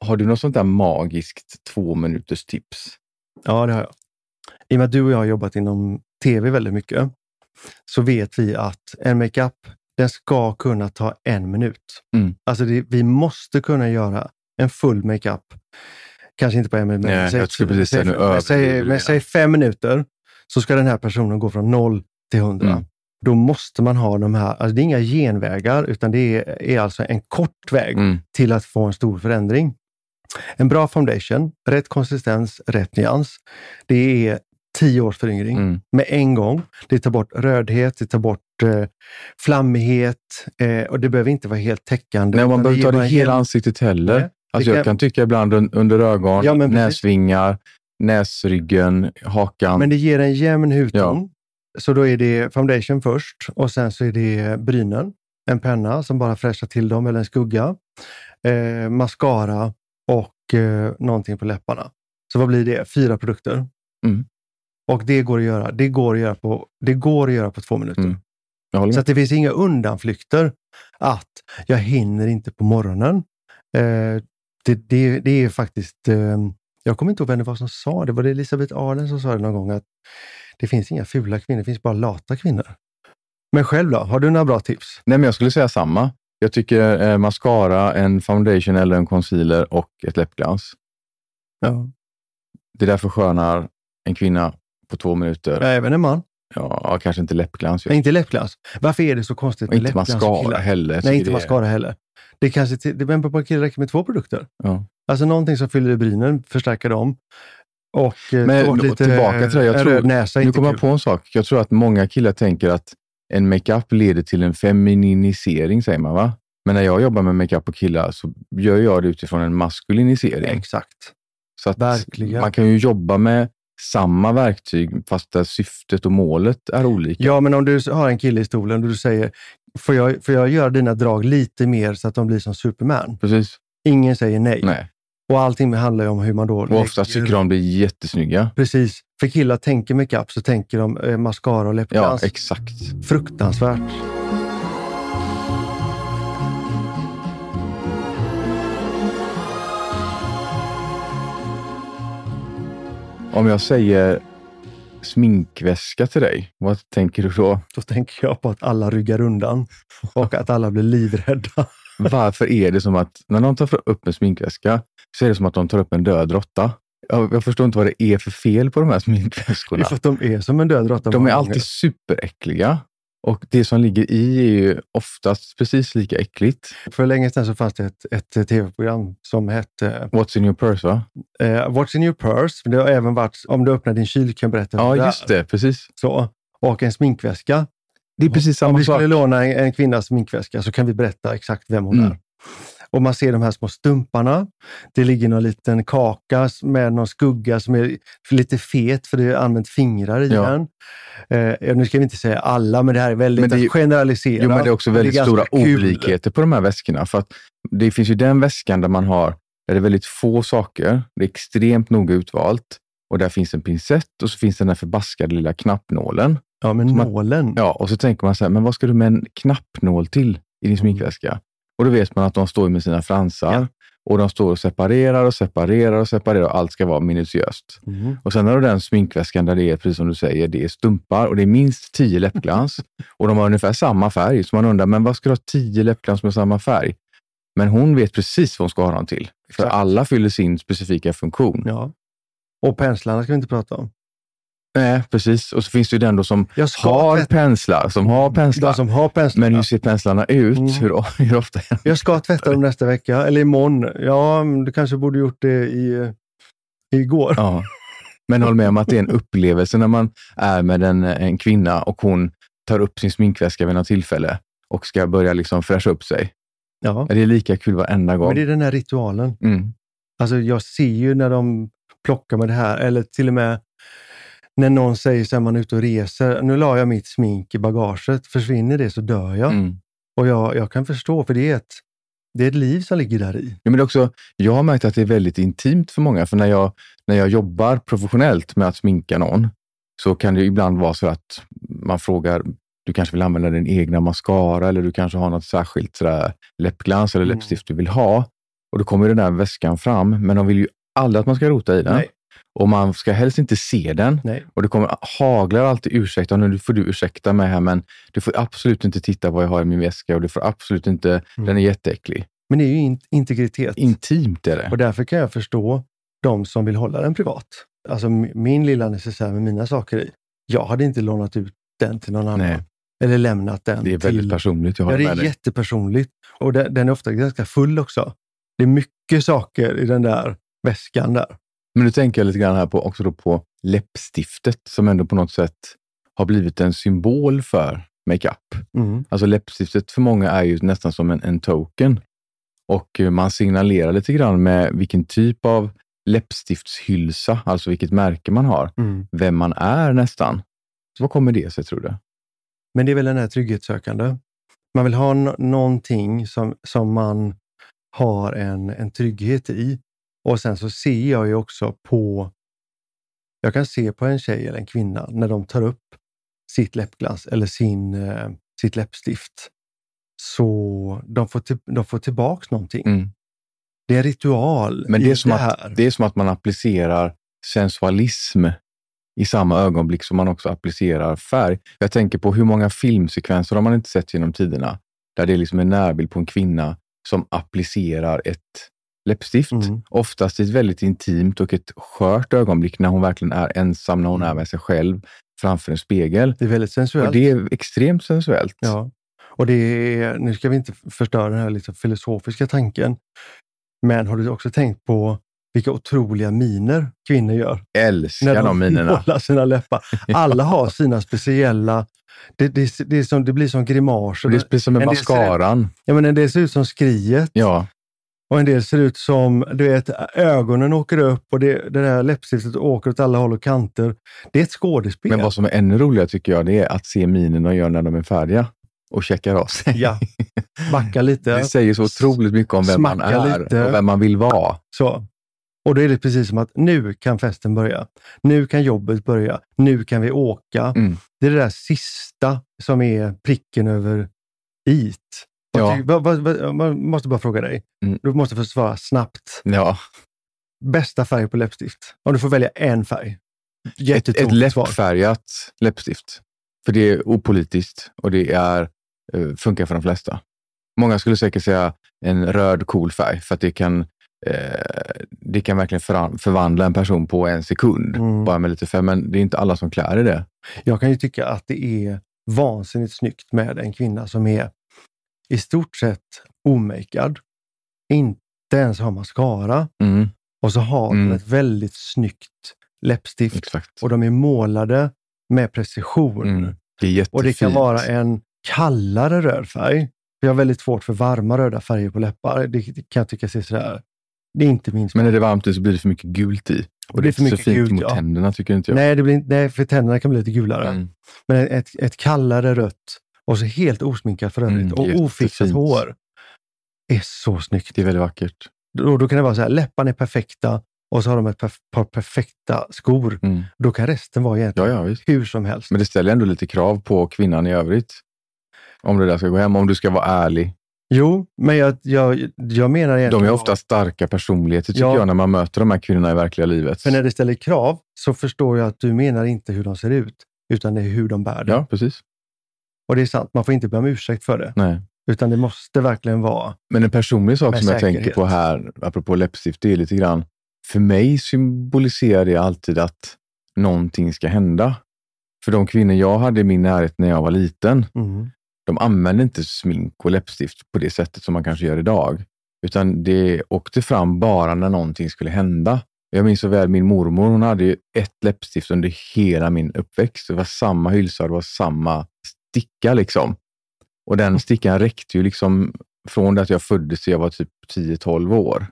har du något sånt där magiskt två minuters tips? Ja, det har jag. I och med att du och jag har jobbat inom tv väldigt mycket så vet vi att en makeup den ska kunna ta en minut. Mm. Alltså det, vi måste kunna göra en full makeup. Kanske inte på en minut, men, säg, säg, men, säg, men säg fem minuter så ska den här personen gå från noll till hundra. Mm. Då måste man ha de här, alltså det är inga genvägar, utan det är, är alltså en kort väg mm. till att få en stor förändring. En bra foundation, rätt konsistens, rätt nyans. Det är tio års föryngring mm. med en gång. Det tar bort rödhet, det tar bort eh, flammighet eh, och det behöver inte vara helt täckande. Nej, man behöver inte ha det hela ansiktet heller. Nej, alltså, jag kan tycka ibland under ögon, ja, näsvingar, näsryggen, hakan. Men det ger en jämn hudton. Ja. Så då är det foundation först och sen så är det brynen, en penna som bara fräschar till dem eller en skugga. eh, mascara och eh, någonting på läpparna. Så vad blir det? Fyra produkter. Mm. Och det går att göra. Det går att göra på, det går att göra på två minuter. Mm. Så det finns inga undanflykter att jag hinner inte på morgonen. Eh, det, det, det är faktiskt, eh, jag kommer inte ihåg vem det var som sa det. Var det Elisabeth Arlen som sa det någon gång att det finns inga fula kvinnor, det finns bara lata kvinnor. Men själv då? Har du några bra tips? Nej, men jag skulle säga samma. Jag tycker eh, mascara, en foundation eller en concealer och ett läppglans. Ja. Det där förskönar en kvinna på två minuter. Även en man? Ja, kanske inte läppglans. Nej, inte läppglans. Varför är det så konstigt med inte läppglans och mascara heller. Nej, inte mascara heller. Det kanske till, det, men på en kille räcker med två produkter. Ja. Alltså någonting som fyller i brynen, förstärker dem. Och eh, Men då- lite tillbaka till det, jag tror- näsa. Nu kommer jag på en sak. Jag tror att många killar tänker att en makeup leder till en femininisering, säger man va? Men när jag jobbar med makeup på killar så gör jag det utifrån en maskulinisering. Exakt. Så att Verkligen. man kan ju jobba med samma verktyg fast där syftet och målet är olika. Ja, men om du har en kille i stolen och du säger, får jag, får jag göra dina drag lite mer så att de blir som Superman? Precis. Ingen säger nej. Nej. Och allting handlar ju om hur man då Och oftast tycker de blir jättesnygga. Precis. För killar tänker makeup så tänker de eh, mascara och Ja, läppglans. exakt. Fruktansvärt. Om jag säger sminkväska till dig, vad tänker du då? Då tänker jag på att alla ryggar undan och att alla blir livrädda. Varför är det som att när någon tar upp en sminkväska så är det som att de tar upp en död råtta? Jag, jag förstår inte vad det är för fel på de här Det sminkväskorna. är för att de är som en död råtta. De är alltid superäckliga och det som ligger i är ju oftast precis lika äckligt. För länge sedan så fanns det ett, ett tv-program som hette What's in your purse va? eh, What's in your purse? Det har även varit om du öppnar din kyl kan jag berätta Ja, det just det. Precis. Så. Och en sminkväska. Det är precis Om samma vi sak. skulle låna en, en kvinnas sminkväska så kan vi berätta exakt vem hon Mm. är. Och man ser de här små stumparna. Det ligger någon liten kaka med någon skugga som är lite fet för det är använt fingrar i Ja. den. Eh, nu ska vi inte säga alla, men det här är väldigt Men det är- att generalisera. Jo, men det är också väldigt ganska stora kul. olikheter på de här väskorna. För att det finns ju den väskan där man har, där det är väldigt få saker. Det är extremt noga utvalt. Och där finns en pincett och så finns den här förbaskade lilla knappnålen. Ja, men man- nålen. Ja, och så tänker man så här, men vad ska du med en knappnål till i din Mm. sminkväska? Och då vet man att de står med sina fransar Ja. och de står och separerar och separerar och separerar och allt ska vara minutiöst. Mm. Och sen har du den sminkväskan där det är, precis som du säger, det är stumpar och det är minst tio läppglans. och de har ungefär samma färg. Så man undrar, men vad ska du ha tio läppglans med samma färg? Men hon vet precis vad hon ska ha dem till. För Exakt. alla fyller sin specifika funktion. Ja. Och penslarna ska vi inte prata om. Nej, precis. Och så finns det ju den då som har tvätta- penslar, som har penslar. De som har penslar. Men hur ser penslarna ut? Mm. Hur, hur ofta? Jag ska tvätta dem nästa vecka, eller imorgon. Ja, du kanske borde gjort det i, eh, igår. Ja. Men håll med om att det är en upplevelse när man är med en, en kvinna och hon tar upp sin sminkväska vid något tillfälle och ska börja liksom fräscha upp sig. Ja. Det är lika kul varenda gång. Men det är den här ritualen. Mm. Alltså jag ser ju när de plockar med det här, eller till och med när någon säger så här, man är ute och reser, nu la jag mitt smink i bagaget, försvinner det så dör jag. Mm. Och jag, jag kan förstå, för det är, ett, det är ett liv som ligger där i. Ja, men också, jag har märkt att det är väldigt intimt för många, för när jag, när jag jobbar professionellt med att sminka någon så kan det ibland vara så att man frågar, du kanske vill använda din egna mascara eller du kanske har något särskilt sådär läppglans eller Mm. läppstift du vill ha. Och då kommer den där väskan fram, men de vill ju aldrig att man ska rota i den. Nej. Och man ska helst inte se den. Nej. Och det kommer haglar alltid ursäkta, nu får du ursäkta mig här, men du får absolut inte titta vad jag har i min väska och du får absolut inte, Mm. den är jätteäcklig. Men det är ju in, integritet. Intimt är det. Och därför kan jag förstå de som vill hålla den privat. Alltså min lilla necessär med mina saker i. Jag hade inte lånat ut den till någon annan. Nej. Eller lämnat den Det är väldigt till... personligt, jag Ja, det är jättepersonligt. Och den, den är ofta ganska full också. Det är mycket saker i den där väskan där. Men nu tänker jag lite grann här på, också då på läppstiftet som ändå på något sätt har blivit en symbol för makeup. Mm. Alltså läppstiftet för många är ju nästan som en, en token. Och eh, man signalerar lite grann med vilken typ av läppstiftshylsa, alltså vilket märke man har, Mm. vem man är nästan. Så vad kommer det sig tror du? Men det är väl den här trygghetssökande. Man vill ha no- någonting som, som man har en, en trygghet i. Och sen så ser jag ju också på, jag kan se på en tjej eller en kvinna när de tar upp sitt läppglans eller sin, eh, sitt läppstift. Så de får, till, de får tillbaks någonting. Mm. Det är en ritual Men det är, som det att, det är som att man applicerar sensualism i samma ögonblick som man också applicerar färg. Jag tänker på hur många filmsekvenser har man inte sett genom tiderna där det är liksom en närbild på en kvinna som applicerar ett läppstift. Mm. Oftast ett väldigt intimt och ett skört ögonblick när hon verkligen är ensam, när hon är med sig själv framför en spegel. Det är väldigt sensuellt. Och det är extremt sensuellt. Ja, och det är, nu ska vi inte förstöra den här liksom filosofiska tanken. Men har du också tänkt på vilka otroliga miner kvinnor gör? Älskar När de, de minerna. målar sina läppar. Alla har sina speciella... Det, det, det, som, det blir som grimaser. Det blir som med En del ser mascaran. Ja, men en del ser ut som skriet Ja, och en del ser ut som, du vet, ögonen åker upp och det, det där läppstiftet åker åt alla håll och kanter. Det är ett skådespel. men vad som är ännu roligare tycker jag, det är att se minerna de gör när de är färdiga och checkar av sig. Ja, backa lite. Det säger så otroligt mycket om vem man är lite. och vem man vill vara. Så. Och då är det precis som att nu kan festen börja. Nu kan jobbet börja. Nu kan vi åka. Mm. Det är det där sista som är pricken över it. Ja. Man måste bara fråga dig. Mm. Du måste få svara snabbt. Ja. Bästa färg på läppstift? Om du får välja en färg. Ett, ett läppfärgat läppstift. För det är opolitiskt och det är, eh, funkar för de flesta. Många skulle säkert säga en röd cool färg för att det kan, eh, det kan verkligen förvandla en person på en sekund. Mm. Bara med lite färg. Men det är inte alla som klär i det. Jag kan ju tycka att det är vansinnigt snyggt med en kvinna som är i stort sett omakead. Inte ens har mascara. Mm, Och så har de Mm. ett väldigt snyggt läppstift. exakt. Och de är målade med precision. Mm, det. Och det kan vara en kallare röd färg. Jag har väldigt svårt för varma röda färger på läppar. Det det kan jag tycka ser sådär. Det är inte min. Men när det är varmt så blir det för mycket gult i. Och det är för inte så mycket fint gult, mot ja. tänderna tycker inte jag. Nej, det blir, nej, för tänderna kan bli lite gulare. Mm. Men ett, ett kallare rött och så helt osminkat för övrigt Mm, och jättefint. ofixat hår är så snyggt. Det är väldigt vackert. Då, då kan det vara så här, läpparna är perfekta och så har de ett perf- par perfekta skor. Mm. Då kan resten vara egentligen Ja, ja, hur som helst. Men det ställer ändå lite krav på kvinnan i övrigt. Om det där ska gå hem, om du ska vara ärlig. Jo, men jag, jag, jag menar De egentligen... är ofta starka personligheter tycker Ja. jag när man möter de här kvinnorna i verkliga livet. För när det ställer krav så förstår jag att du menar inte hur de ser ut, utan det är hur de bär det. Ja, precis. Och det är sant, man får inte be om ursäkt för det. Nej. Utan det måste verkligen vara... Men en personlig sak som jag tänker säkerhet. på här, apropå läppstift, det är lite grann, för mig symboliserar det alltid att någonting ska hända. För de kvinnor jag hade i min närhet när jag var liten, Mm. de använde inte smink och läppstift på det sättet som man kanske gör idag. Utan det åkte fram bara när någonting skulle hända. Jag minns så väl min mormor, hon hade ju ett läppstift under hela min uppväxt. Det var samma hylsa, det var samma sticka liksom. Och den stickan räckte ju liksom från det att jag föddes till jag var typ 10-12 år.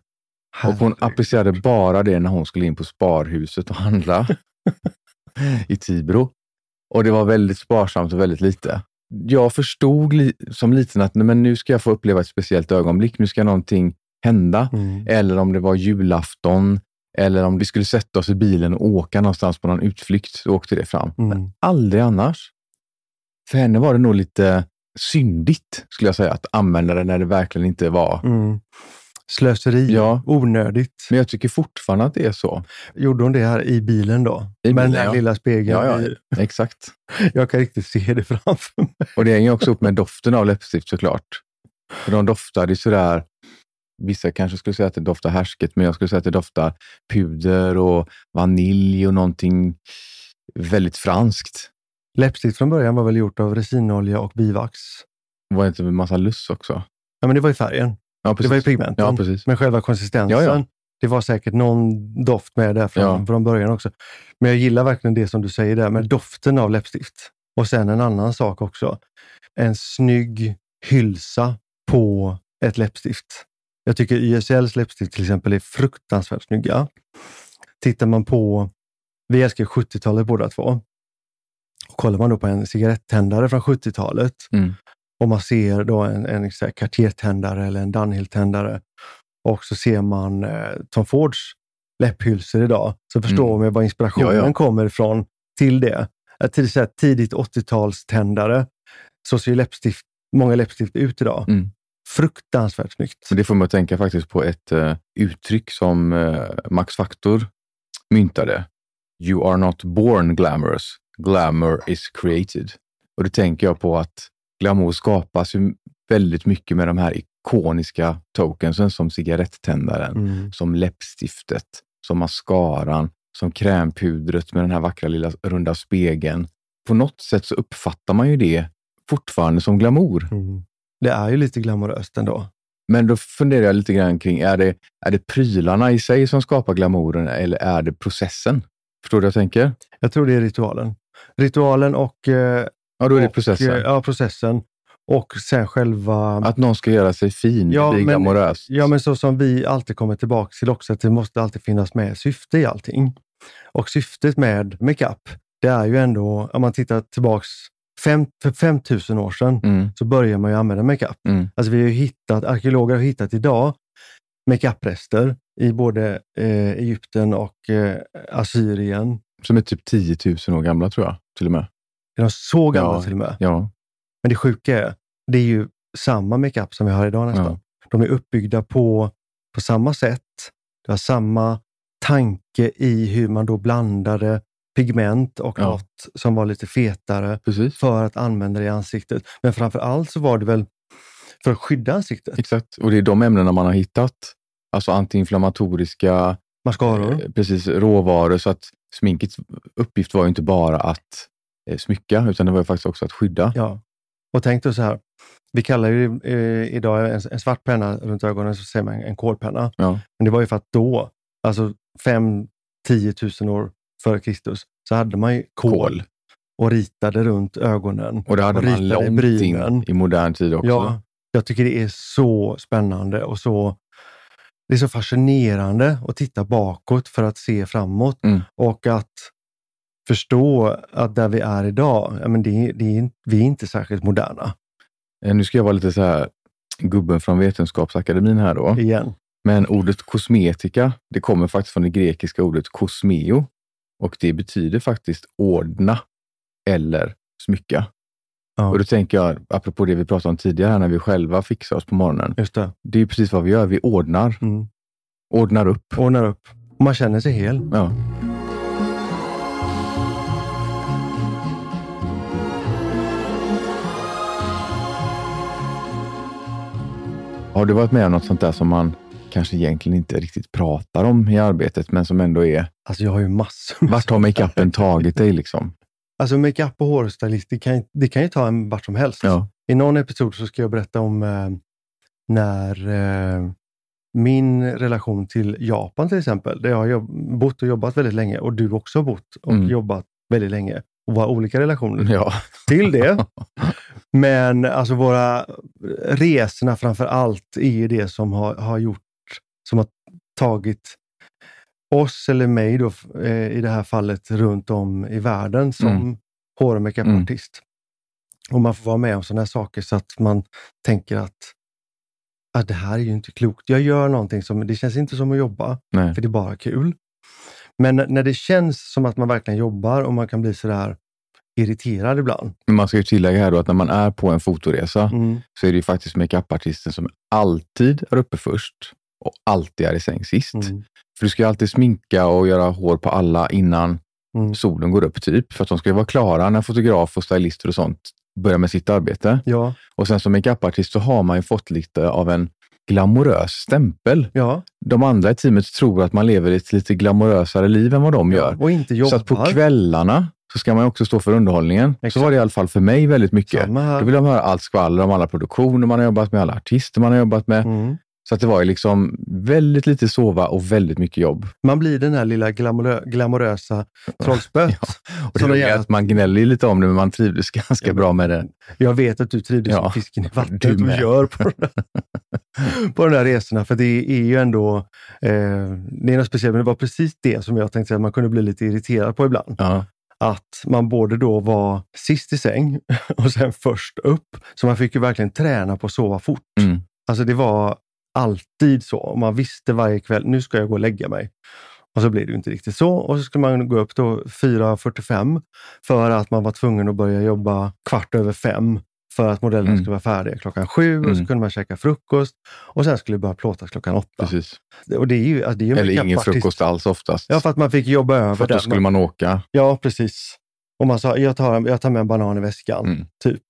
Och hon applicerade bara det när hon skulle in på Sparhuset och handla i Tibro. Och det var väldigt sparsamt och väldigt lite. Jag förstod li som liten att men nu ska jag få uppleva ett speciellt ögonblick. Nu ska någonting hända. Mm. Eller om det var julafton. Eller om vi skulle sätta oss i bilen och åka någonstans på någon utflykt. Då åkte det fram. Mm. Aldrig annars. För henne var det nog lite syndigt, skulle jag säga, att använda det när det verkligen inte var. Mm. Slöseri, Ja. onödigt. Men jag tycker fortfarande att det är så. Gjorde hon det här i bilen då? I Med den bilen, här ja. lilla spegeln? Ja, ja, exakt. Jag kan riktigt se det framför mig. Och det hänger också upp med doften av läppstift såklart. För de doftar ju sådär, vissa kanske skulle säga att det doftar härsket, men jag skulle säga att det doftar puder och vanilj och någonting väldigt franskt. Läppstift från början var väl gjort av resinolja och bivax. Var det inte en massa luss också? Ja, men det var ju färgen. Ja, Det var ju pigmenten. Ja, precis. Men själva konsistensen, Ja, det var säkert någon doft med där från, från början också. Men jag gillar verkligen det som du säger där med doften av läppstift. Och sen en annan sak också. En snygg hylsa på ett läppstift. Jag tycker YSLs läppstift till exempel är fruktansvärt snygga. Tittar man på, vi älskar 70-talet båda två. Kollar man då på en cigarettändare från 70-talet Mm. och man ser då en, en Cartier-tändare eller en Dunhill-tändare och så ser man eh, Tom Fords läpphylsor idag, så förstår Mm. man var inspirationen Ja, ja. kommer ifrån till det. Att Till så tidigt 80-talständare så ser läppstift, många läppstift ut idag. Mm. Fruktansvärt snyggt. Det får mig att tänka faktiskt på ett eh, uttryck som eh, Max Factor myntade. You are not born glamorous. Glamour is created. Och det tänker jag på att glamour skapas ju väldigt mycket med de här ikoniska tokensen som cigarettändaren, Mm. som läppstiftet, som mascaran, som krämpudret med den här vackra lilla runda spegeln. På något sätt så uppfattar man ju det fortfarande som glamour. Mm. Det är ju lite glamoröst ändå. Men då funderar jag lite grann kring, är det, är det prylarna i sig som skapar glamouren eller är det processen? Förstår du vad jag tänker? Jag tror det är ritualen. Ritualen och, eh, Ja, då är det och, processen. eh, Ja, processen. Och sen själva... Att någon ska göra sig fin, Ja, men- glamoröst. Ja, men så som vi alltid kommer tillbaka till också, att det måste alltid finnas med syfte i allting. Och syftet med makeup, det är ju ändå, om man tittar tillbaks fem, för 5000 år sedan, Mm, så börjar man ju använda makeup. mm, Alltså vi har hittat, arkeologer har hittat idag makeuprester i både eh, Egypten och eh, Assyrien. Som är typ 10 000 år gamla tror jag, till och med. Är de så gamla Ja. till och med? Ja, Men det sjuka är, det är ju samma makeup som vi har idag nästan. Ja. De är uppbyggda på, på samma sätt. Det har samma tanke i hur man då blandade pigment och Ja. något som var lite fetare precis. för att använda det i ansiktet. Men framför allt så var det väl för att skydda ansiktet. Exakt. Och det är de ämnena man har hittat. Alltså antiinflammatoriska, Mascaror. eh, precis, råvaror. Så att sminkets uppgift var ju inte bara att eh, smycka, utan det var ju faktiskt också att skydda. Ja. Och tänk då så här, vi kallar ju eh, idag en, en svart penna runt ögonen så säger man en kolpenna. Ja. Men det var ju för att då, alltså 5-10 000 år före Kristus, så hade man ju kol, Kol. och ritade runt ögonen. Och det hade Och man långt brynen. in i modern tid också. Ja, jag tycker det är så spännande och så det är så fascinerande att titta bakåt för att se framåt Mm. och att förstå att där vi är idag, ja, men det, det är, vi är inte särskilt moderna Eh, Nu ska jag vara lite så här gubben från Vetenskapsakademin här då. igen. Men ordet kosmetika, det kommer faktiskt från det grekiska ordet kosmeo och det betyder faktiskt ordna eller smycka. Ja. Och då tänker jag, apropå det vi pratade om tidigare, när vi själva fixar oss på morgonen. Just det. Det är precis vad vi gör. Vi ordnar, Mm. ordnar upp. Ordnar upp. Och man känner sig hel. Ja. Har du varit med om något sånt där som man kanske egentligen inte riktigt pratar om i arbetet, men som ändå är, Alltså jag har ju massor. vart har makeupen tagit dig liksom? Alltså makeup och hårstylist, det kan, det kan ju ta en vart som helst. Ja. I någon episod så ska jag berätta om eh, när eh, min relation till Japan till exempel, där jag har jobb, bott och jobbat väldigt länge och du också har bott och Mm. jobbat väldigt länge och var olika relationer Ja. till det. Men alltså våra resorna framför allt är ju det som har, har gjort, som har tagit oss eller mig då, eh, i det här fallet runt om i världen som Mm. hår och makeupartist. Och man får vara med om sådana här saker så att man tänker att ah, det här är ju inte klokt. Jag gör någonting som, det känns inte som att jobba, Nej. för det är bara kul. Men när det känns som att man verkligen jobbar och man kan bli sådär irriterad ibland. Men man ska ju tillägga här då att när man är på en fotoresa Mm. så är det ju faktiskt makeupartisten som alltid är uppe först och alltid är i säng sist. Mm. För du ska ju alltid sminka och göra hår på alla innan Mm. solen går upp, typ. För att de ska ju vara klara när fotograf och stylister och sånt börjar med sitt arbete. Ja, Och sen som makeupartist så har man ju fått lite av en glamorös stämpel. ja. De andra i teamet tror att man lever ett lite glamorösare liv än vad de gör. Och inte jobbar. Så att på kvällarna så ska man ju också stå för underhållningen. Exakt. Så var det i alla fall för mig väldigt mycket. Samma här. Då vill de höra allt skvaller om alla produktioner man har jobbat med, alla artister man har jobbat med. Mm. Så att det var ju liksom väldigt lite sova och väldigt mycket jobb. Man blir den här lilla glamorö glamorösa trollspöt. Ja. Och det är att man gnäller lite om det, men man trivdes ganska Ja, bra med det. Jag vet att du trivdes Ja, som fisken i vattnet du med. gör på de, där, på de där resorna. För det är ju ändå, eh, det är något speciellt, men det var precis det som jag tänkte att man kunde bli lite irriterad på ibland. Ja. Att man både då var sist i säng och sen först upp. Så man fick ju verkligen träna på att sova fort. Mm. Alltså det var alltid så. Och man visste varje kväll, nu ska jag gå och lägga mig. Och så blev det inte riktigt så. Och så skulle man gå upp då 4.45 för att man var tvungen att börja jobba kvart över fem för att modellerna Mm. skulle vara färdiga klockan sju och så Mm. kunde man käka frukost och sen skulle det börja plåtas klockan åtta. Precis. Och det är ju, alltså det är ju Eller ingen frukost alls oftast. Ja, för att man fick jobba över för att då skulle man åka. Ja, precis. Och man sa, jag tar, jag tar med en banan i väskan, Mm. typ.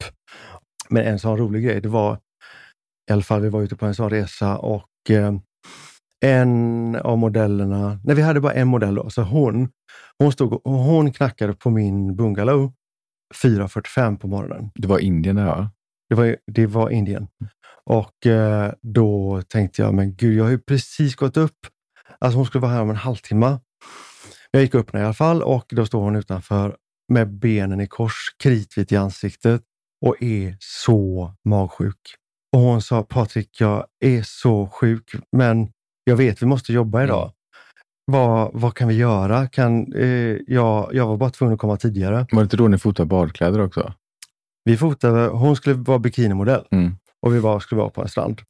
Men en sån rolig grej, det var i alla fall, vi var ute på en sån resa och eh, en av modellerna, nej vi hade bara en modell då, så hon, hon, stod, och hon knackade på min bungalow 4.45 på morgonen. Det var Indien va? Det var, det var Indien. Och eh, då tänkte jag, men gud, jag har ju precis gått upp. Alltså hon skulle vara här om en halvtimme. Jag gick upp i alla fall och då står hon utanför med benen i kors, kritvit i ansiktet och är så magsjuk. Och hon sa, Patrik, jag är så sjuk, men jag vet vi måste jobba idag. Vad, vad kan vi göra? Kan, eh, jag, jag var bara tvungen att komma tidigare. Var det inte då ni fotade badkläder också? Vi fotade, hon skulle vara bikinimodell Mm. och vi var, skulle vara på en strand.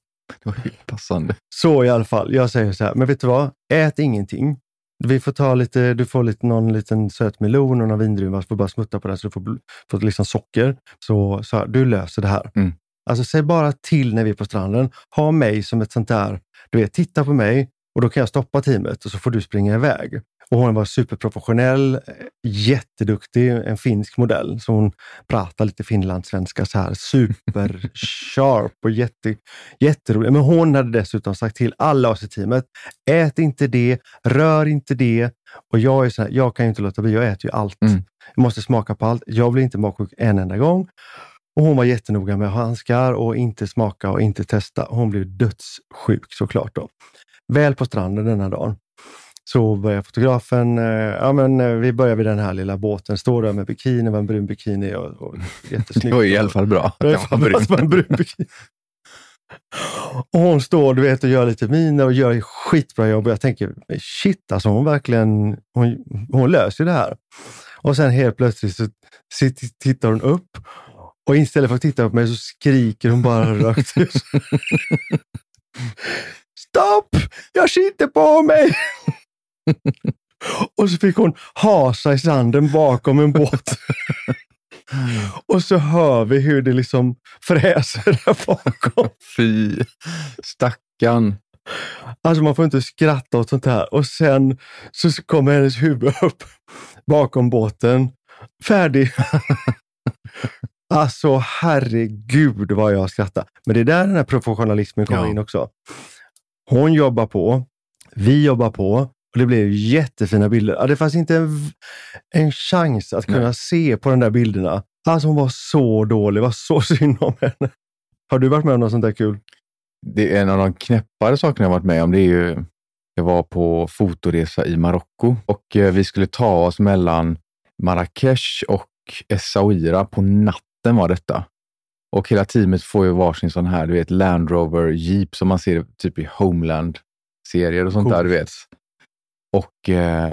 Det var helt passande. Så i alla fall, jag säger så här, men vet du vad? Ät ingenting. Vi får ta lite, du får lite, någon liten söt melon och någon vindruva, så får bara smutta på den så du får, får liksom socker. Så, så här, du löser det här. Mm. Alltså säg bara till när vi är på stranden. Ha mig som ett sånt där, du vet, titta på mig och då kan jag stoppa teamet och så får du springa iväg. Och hon var superprofessionell, jätteduktig, en finsk modell. Så hon pratar lite finlandssvenska så här super sharp och jätte, jätterolig. Men hon hade dessutom sagt till alla oss i teamet, ät inte det, rör inte det. Och jag är så här, jag kan ju inte låta bli, jag äter ju allt. Mm. Jag måste smaka på allt. Jag blir inte magsjuk en enda gång. Och hon var jättenoga med handskar och inte smaka och inte testa. Hon blev dödssjuk såklart. Då. Väl på stranden denna dagen så börjar fotografen, eh, ja men eh, vi börjar vid den här lilla båten, står där med bikini, var en brun bikini och, och jättesnyggt. Det var i alla fall bra. Det att var att vara en brun. brun bikini. Och hon står du vet, och gör lite miner och gör skitbra jobb. Och jag tänker, shit alltså hon verkligen, hon, hon löser det här. Och sen helt plötsligt så tittar hon upp och istället för att titta på mig så skriker hon bara rakt ut. Stopp! Jag skiter på mig! och så fick hon hasa i sanden bakom en båt. Och så hör vi hur det liksom fräser där bakom. Fy stackarn. Alltså man får inte skratta åt sånt här. Och sen så kommer hennes huvud upp bakom båten. Färdig. Alltså herregud vad jag skrattar. Men det är där den här professionalismen kommer Ja. in också. Hon jobbar på, vi jobbar på och det blev jättefina bilder. Det fanns inte en, en chans att kunna Nej. se på de där bilderna. Alltså hon var så dålig, det var så synd om henne. Har du varit med om något sånt där kul? Det är en av de knäppare sakerna jag varit med om. Det är ju, jag var på fotoresa i Marocko och eh, vi skulle ta oss mellan Marrakesh och Essaouira. På natten var detta. Och hela teamet får ju varsin sån här, du vet, Land Rover Jeep som man ser typ i Homeland-serier och sånt där, du vet. Och eh,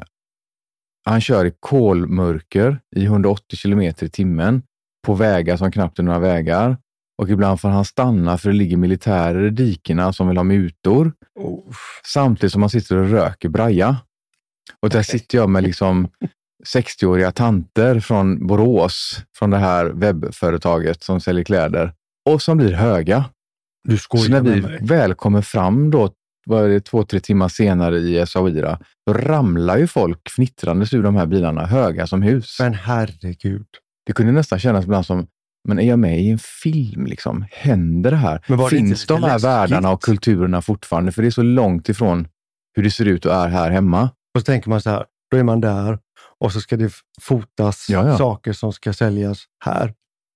han kör i kolmörker i 180 kilometer i timmen på vägar som knappt är några vägar. Och ibland får han stanna för det ligger militärer i dikena som vill ha mutor. Samtidigt som man sitter och röker braja. Och där sitter jag med liksom 60-åriga tanter från Borås, från det här webbföretaget som säljer kläder och som blir höga. Du Så när vi mig. väl kommer fram då, vad är det, två, tre timmar senare i Essaouira, då ramlar ju folk fnittrandes ur de här bilarna, höga som hus. Men herregud. Det kunde nästan kännas ibland som, men är jag med i en film? Liksom? Händer det här? Det Finns de här läskigt? världarna och kulturerna fortfarande? För det är så långt ifrån hur det ser ut och är här hemma. Och så tänker man så här, då är man där och så ska det fotas Ja, ja. saker som ska säljas här.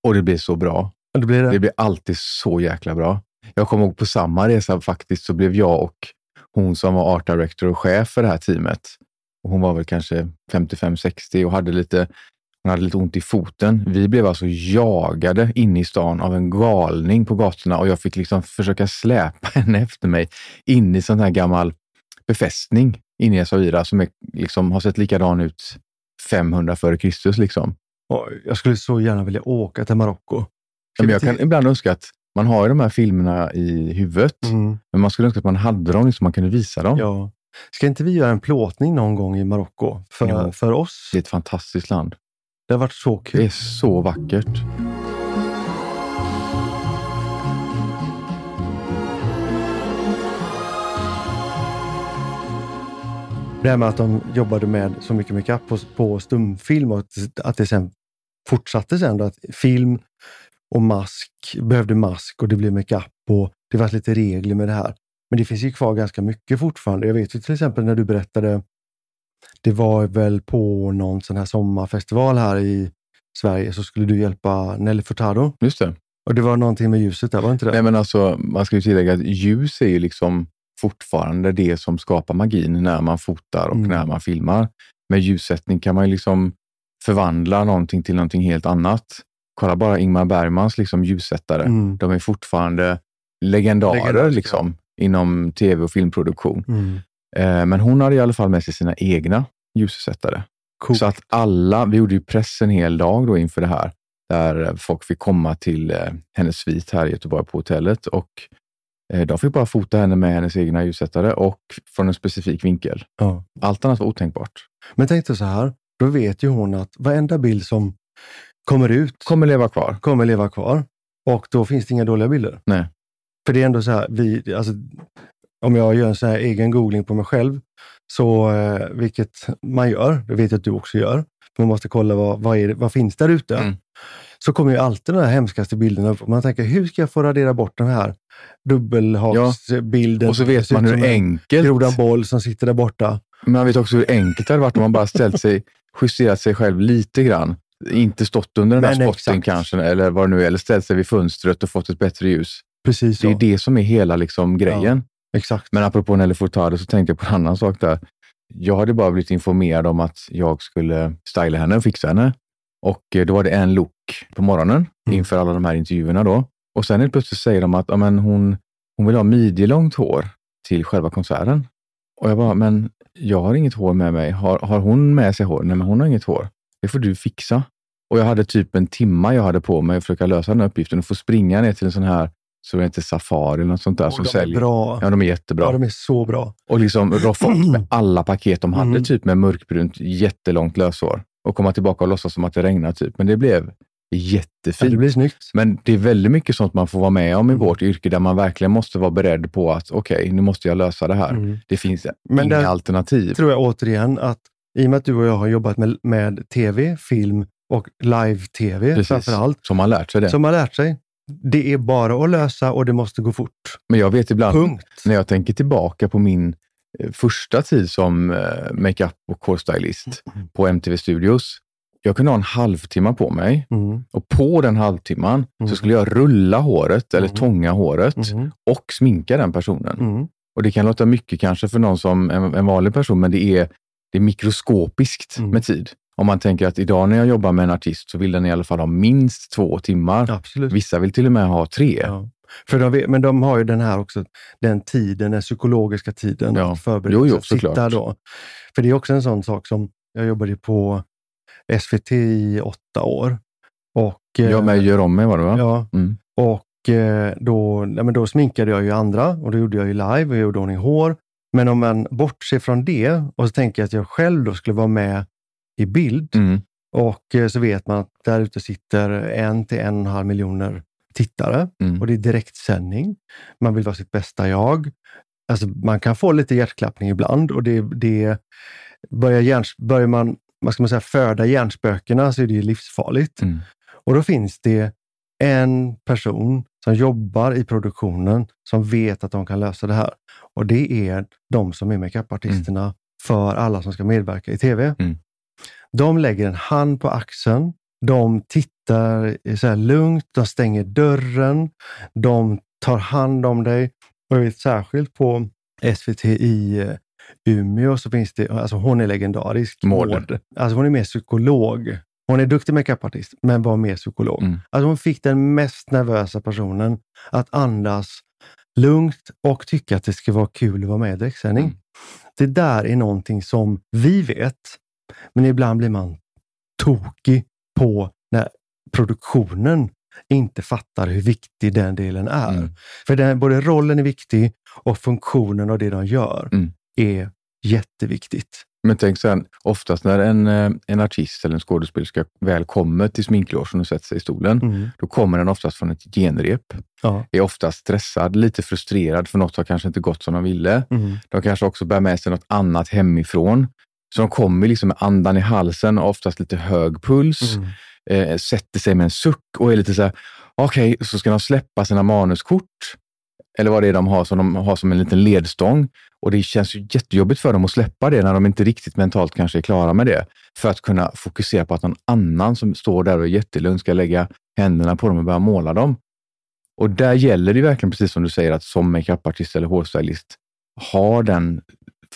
Och det blir så bra. Det blir det. Det blir alltid så jäkla bra. Jag kommer ihåg på samma resa faktiskt så blev jag och hon som var art director och chef för det här teamet. Och hon var väl kanske 55-60 och hade lite, hon hade lite ont i foten. Vi blev alltså jagade inne i stan av en galning på gatorna och jag fick liksom försöka släpa henne efter mig in i sån här gammal befästning inne i Essaouira som är, liksom, har sett likadan ut 500 före Kristus. Liksom. Jag skulle så gärna vilja åka till Marocko. Men jag kan ibland önska att Man har ju de här filmerna i huvudet, Mm. men man skulle önska att man hade dem så man kunde visa dem. Ja. Ska inte vi göra en plåtning någon gång i Marocko för, Jo. för oss? Det är ett fantastiskt land. Det har varit så Det kul. är så vackert. Det här med att de jobbade med så mycket makeup på, på stumfilm och att, att det sen fortsatte sen. Då, att film och mask behövde mask och det blev makeup och det var lite regler med det här. Men det finns ju kvar ganska mycket fortfarande. Jag vet ju till exempel när du berättade, det var väl på någon sån här sommarfestival här i Sverige så skulle du hjälpa Nelly Furtado. Just det. Och det var någonting med ljuset där, var det inte det? Nej, men alltså, man ska ju tillägga att ljus är ju liksom fortfarande det som skapar magin när man fotar och Mm. när man filmar. Med ljussättning kan man liksom förvandla någonting till någonting helt annat. Kolla bara Ingmar Bergmans liksom ljussättare. Mm. De är fortfarande legendarer Legendariska. liksom, inom tv och filmproduktion. Mm. Eh, men hon hade i alla fall med sig sina egna ljussättare. Coolt. Så att alla, vi gjorde ju press en hel dag då inför det här, där folk fick komma till eh, hennes svit här i Göteborg på hotellet och de fick bara fota henne med hennes egna ljussättare och från en specifik vinkel. Ja. Allt annat var otänkbart. Men tänk dig så här, då vet ju hon att varenda bild som kommer ut Kommer leva kvar. kommer leva kvar och då finns det inga dåliga bilder. Nej. För det är ändå så här, vi, alltså, om jag gör en så här egen googling på mig själv, så eh, vilket man gör, det vet jag att du också gör, man måste kolla vad, vad, är vad finns där ute. Mm. Så kommer ju alltid den här hemskaste bilden upp. Man tänker, hur ska jag få radera bort den här dubbelhaksbilden? Och så vet man hur enkelt, Grodan Boll som sitter där borta. men man vet också hur enkelt det hade varit om man bara ställt sig, justerat sig själv lite grann. Inte stått under den där Men spotten exakt. kanske, eller vad det nu är, eller ställt sig vid fönstret och fått ett bättre ljus. Precis så. Det är det som är hela liksom, grejen. Exakt. Men apropå Nelly Furtado så tänkte jag på en annan sak där. Jag hade bara blivit informerad om att jag skulle styla henne och fixa henne. Och eh, då var det en look på morgonen Mm. inför alla de här intervjuerna då. Och sen helt plötsligt säger de att ja, men hon, hon vill ha midjelångt hår till själva konserten. Och jag bara, men jag har inget hår med mig. Har, har hon med sig hår? Nej, men hon har inget hår. Det får du fixa. Och jag hade typ en timma jag hade på mig att försöka lösa den här uppgiften och få springa ner till en sån här, så det heter Safari eller något sånt där, Och som de är säljer. bra. Ja, de är jättebra. Ja, de är så bra. Och liksom roffa upp med alla paket de hade, Mm. typ med mörkbrunt, jättelångt löshår. Och komma tillbaka och låtsas som att det regnar, typ. Men det blev Ja, jättefint. det blir snyggt. Men det är väldigt mycket sånt man får vara med om i Mm. vårt yrke, där man verkligen måste vara beredd på att okej, nu måste jag lösa det här. Mm. Det finns Men inga alternativ. tror jag återigen att i och med att du och jag har jobbat med, med tv, film och live-tv framför allt, Som man lärt sig det. som har lärt sig. Det är bara att lösa och det måste gå fort. Men jag vet ibland, Punkt. när jag tänker tillbaka på min eh, första tid som eh, makeup och hårstylist Mm. på MTV Studios. Jag kunde ha en halvtimme på mig Mm. och på den halvtimman Mm. så skulle jag rulla håret eller Mm. tånga håret Mm. och sminka den personen. Mm. Och Det kan låta mycket kanske för någon som en, en vanlig person, men det är, det är mikroskopiskt med tid. Om man tänker att idag när jag jobbar med en artist så vill den i alla fall ha minst två timmar. Absolut. Vissa vill till och med ha tre. Ja. För de men de har ju den här också, den tiden, den psykologiska tiden Ja. att förbereda Jo, jo, sig, att sitta då. För det är också en sån sak som, jag jobbade på SVT i åtta år. Och, Jag med Gör om mig var det va? Ja, Mm. och eh, då, nej, men då sminkade jag ju andra och då gjorde jag ju live och gjorde ordning hår. Men om man bortser från det och så tänker jag att jag själv då skulle vara med i bild Mm. och eh, så vet man att där ute sitter en till en och en halv miljoner tittare Mm. och det är direktsändning. Man vill vara sitt bästa jag. Alltså man kan få lite hjärtklappning ibland och det, det börjar, hjärns, börjar man, vad ska man säga, föda hjärnspökena så är det livsfarligt. Mm. Och då finns det en person som jobbar i produktionen som vet att de kan lösa det här. Och det är de som är makeupartisterna för alla som ska medverka i tv. Mm. De lägger en hand på axeln, de tittar så lugnt, de stänger dörren, de tar hand om dig. Och jag vet särskilt på SVT i eh, Umeå så finns det, alltså hon är legendarisk. Maud. Alltså hon är mer psykolog. Hon är duktig makeupartist, men var mer psykolog. Mm. Alltså hon fick den mest nervösa personen att andas lugnt och tycka att det ska vara kul att vara med i direktsändning. Mm. Det där är någonting som vi vet, men ibland blir man tokig på när produktionen inte fattar hur viktig den delen är. Mm. För den, både rollen är viktig och funktionen och det de gör Mm. är jätteviktigt. Men tänk sen, oftast när en, eh, en artist eller en skådespelerska väl kommer till sminklogen och sätter sig i stolen, Mm. då kommer den oftast från ett genrep. Ja. Är oftast stressad, lite frustrerad för något har kanske inte gått som de ville. Mm. De kanske också bär med sig något annat hemifrån. Så de kommer liksom med andan i halsen och oftast lite hög puls, Mm. eh, sätter sig med en suck och är lite så här, okej, så ska de släppa sina manuskort eller vad det är de har som de har som en liten ledstång. Och det känns ju jättejobbigt för dem att släppa det när de inte riktigt mentalt kanske är klara med det. För att kunna fokusera på att någon annan som står där och är jättelugn ska lägga händerna på dem och börja måla dem. Och där gäller det verkligen, precis som du säger, att som makeupartist eller hårstylist ha den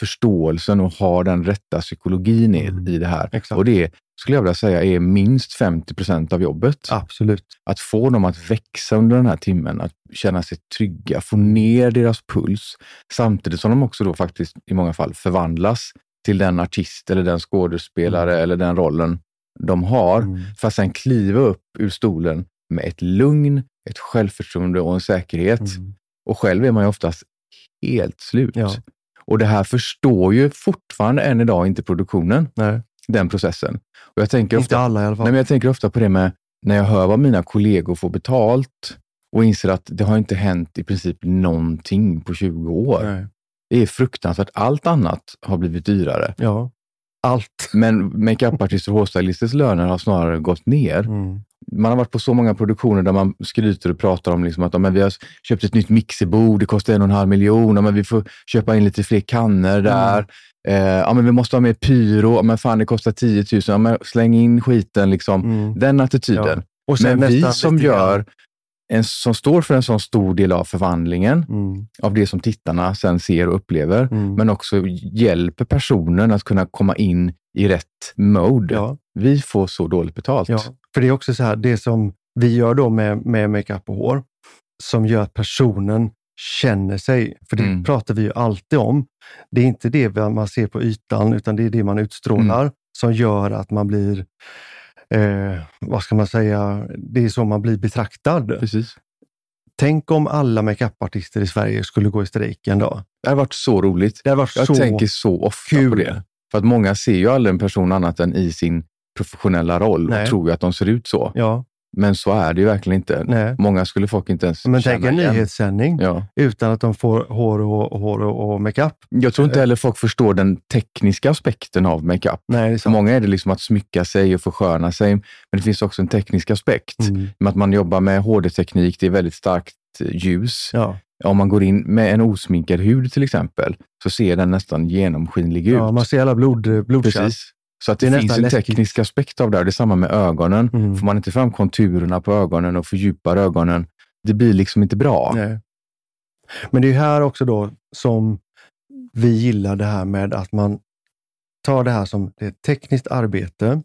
förståelsen och ha den rätta psykologin i, Mm. i det här. Exakt. Och det skulle jag vilja säga är minst 50 procent av jobbet. Absolut. Att få dem att växa under den här timmen, att känna sig trygga, få ner deras puls, samtidigt som de också då faktiskt i många fall förvandlas till den artist eller den skådespelare eller den rollen de har, Mm. för att sen kliva upp ur stolen med ett lugn, ett självförtroende och en säkerhet. Mm. Och själv är man ju oftast helt slut. Ja. Och det här förstår ju fortfarande än idag inte produktionen, Nej, den processen. Och jag tänker inte ofta, alla i alla fall. Nej, men jag tänker ofta på det med när jag hör vad mina kollegor får betalt och inser att det har inte hänt i princip någonting på 20 år. Nej. Det är fruktansvärt. Allt annat har blivit dyrare. Ja, allt. Men makeupartister och hårstylisters löner har snarare gått ner. Mm. Man har varit på så många produktioner där man skryter och pratar om liksom att men vi har köpt ett nytt mixerbord, det kostar en och en halv miljon, men vi får köpa in lite fler kannor där. Eh, ja, men vi måste ha mer pyro, men fan det kostar 10 000, ja, men släng in skiten. Liksom. Mm. Den attityden. Ja. Men vi som gör, en, som står för en sån stor del av förvandlingen Mm. av det som tittarna sen ser och upplever, Mm. men också hjälper personen att kunna komma in i rätt mode. Ja, Vi får så dåligt betalt. ja, för det är också så här, det som vi gör då med, med makeup och hår, som gör att personen känner sig, för det Mm. pratar vi ju alltid om. Det är inte det man ser på ytan, utan det är det man utstrålar Mm. som gör att man blir, eh, vad ska man säga, det är så man blir betraktad. Precis. Tänk om alla makeupartister i Sverige skulle gå i strejk en dag. Det har varit så roligt. Det hade varit Jag så tänker så ofta kul. på det. För att många ser ju aldrig en person annat än i sin professionella roll Nej. och tror ju att de ser ut så. Ja, Men så är det ju verkligen inte. nej. Många skulle folk inte ens Men tänk en igen. nyhetssändning Ja. utan att de får hår och, hår och, och makeup. Jag tror inte heller folk förstår den tekniska aspekten av makeup. Nej, För många är det liksom att smycka sig och försköna sig, men det finns också en teknisk aspekt. Mm. Med att man jobbar med HD-teknik, det är väldigt starkt eh, ljus. Ja. Om man går in med en osminkad hud till exempel, så ser den nästan genomskinlig ut. ja, man ser alla blod, blodkärl. Precis. Så att det, Det finns en läskigt. teknisk aspekt av det. här. Det är samma med ögonen. Mm. Får man inte fram konturerna på ögonen och fördjupar ögonen, det blir liksom inte bra. Nej. Men det är här också då som vi gillar det här med att man tar det här som det är ett tekniskt arbete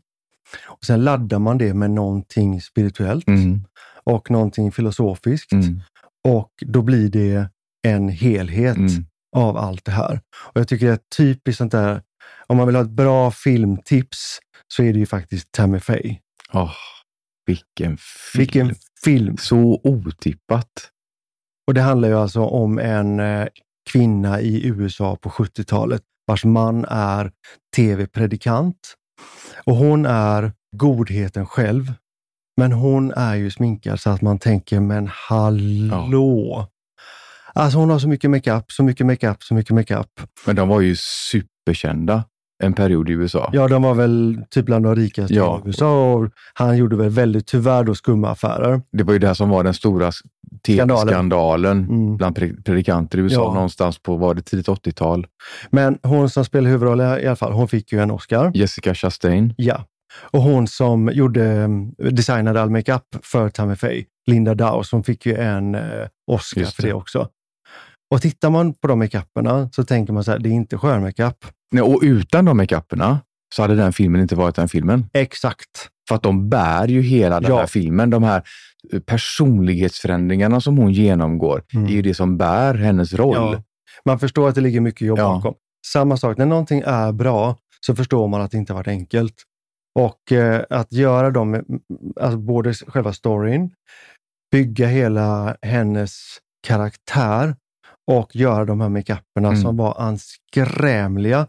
och sen laddar man det med någonting spirituellt Mm, och någonting filosofiskt mm, och då blir det en helhet mm. av allt det här. Och Jag tycker är typiskt sånt där, om man vill ha ett bra filmtips så är det ju faktiskt Tammy Faye. Åh, vilken film. Vilken film! Så otippat. Och det handlar ju alltså om en eh, kvinna i USA på 70-talet vars man är tv-predikant. Och hon är godheten själv. Men hon är ju sminkad så att man tänker, men hallå! Alltså hon har så mycket makeup, så mycket makeup, så mycket makeup. Men de var ju superkända en period i USA. Ja, de var väl typ bland de rikaste Ja. i USA och han gjorde väl väldigt, tyvärr då, skumma affärer. Det var ju det här som var den stora Skandalen. tv-skandalen Mm. bland pre- predikanter i USA Ja. någonstans på, var det tidigt 80-tal? Men hon som spelade huvudrollen i alla fall, hon fick ju en Oscar. Jessica Chastain. Ja. Och hon som gjorde, designade all makeup för Tammy Faye, Linda Dawes, hon fick ju en eh, Oscar Just för det. det också. Och tittar man på de makeuperna så tänker man så här, det är inte skönmakeup. Nej, och utan de makeuperna så hade den filmen inte varit den filmen. Exakt. För att de bär ju hela den Ja. här filmen. De här eh, personlighetsförändringarna som hon genomgår Mm. är ju det som bär hennes roll. Ja. Man förstår att det ligger mycket jobb Ja. bakom. Samma sak, när någonting är bra så förstår man att det inte varit enkelt. Och eh, att göra dem, alltså både själva storyn, bygga hela hennes karaktär och göra de här makeuperna Mm. som var anskrämliga,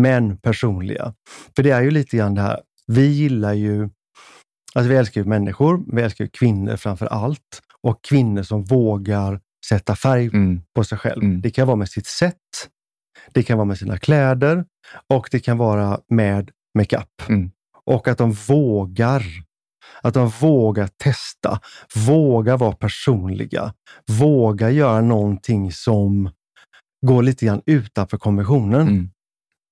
men personliga. För det är ju lite grann det här, vi gillar ju, alltså vi älskar ju människor, vi älskar ju kvinnor framför allt och kvinnor som vågar sätta färg Mm. på sig själv. Mm. Det kan vara med sitt sätt, det kan vara med sina kläder och det kan vara med makeup. Mm. Och att de vågar. Att de vågar testa, vågar vara personliga, vågar göra någonting som går lite grann utanför konventionen. Mm.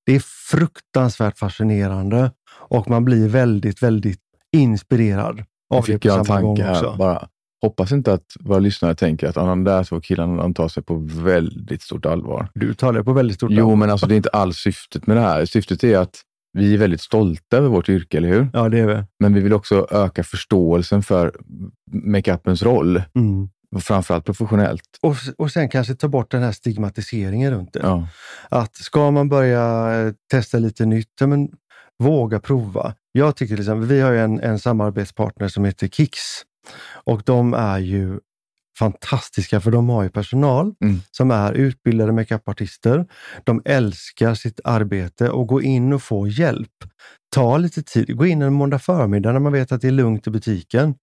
Det är fruktansvärt fascinerande och man blir väldigt, väldigt inspirerad av det på jag samma gång tanke här också. bara. Hoppas inte att våra lyssnare tänker att "Ah, de där två killarna de tar sig på väldigt stort allvar. Du tar det på väldigt stort Jo, allvar. men alltså det är inte alls syftet med det här. Syftet är att vi är väldigt stolta över vårt yrke, eller hur? Ja, det är vi. Men vi vill också öka förståelsen för makeupens roll, Mm. framförallt professionellt. Och, och sen kanske ta bort den här stigmatiseringen runt det. Ja. Att ska man börja eh, testa lite nytt, men våga prova. Jag tycker exempel, vi har en, en samarbetspartner som heter Kicks och de är ju fantastiska för de har ju personal Mm. som är utbildade makeupartister. De älskar sitt arbete och gå in och få hjälp. Ta lite tid, gå in en måndag förmiddag när man vet att det är lugnt i butiken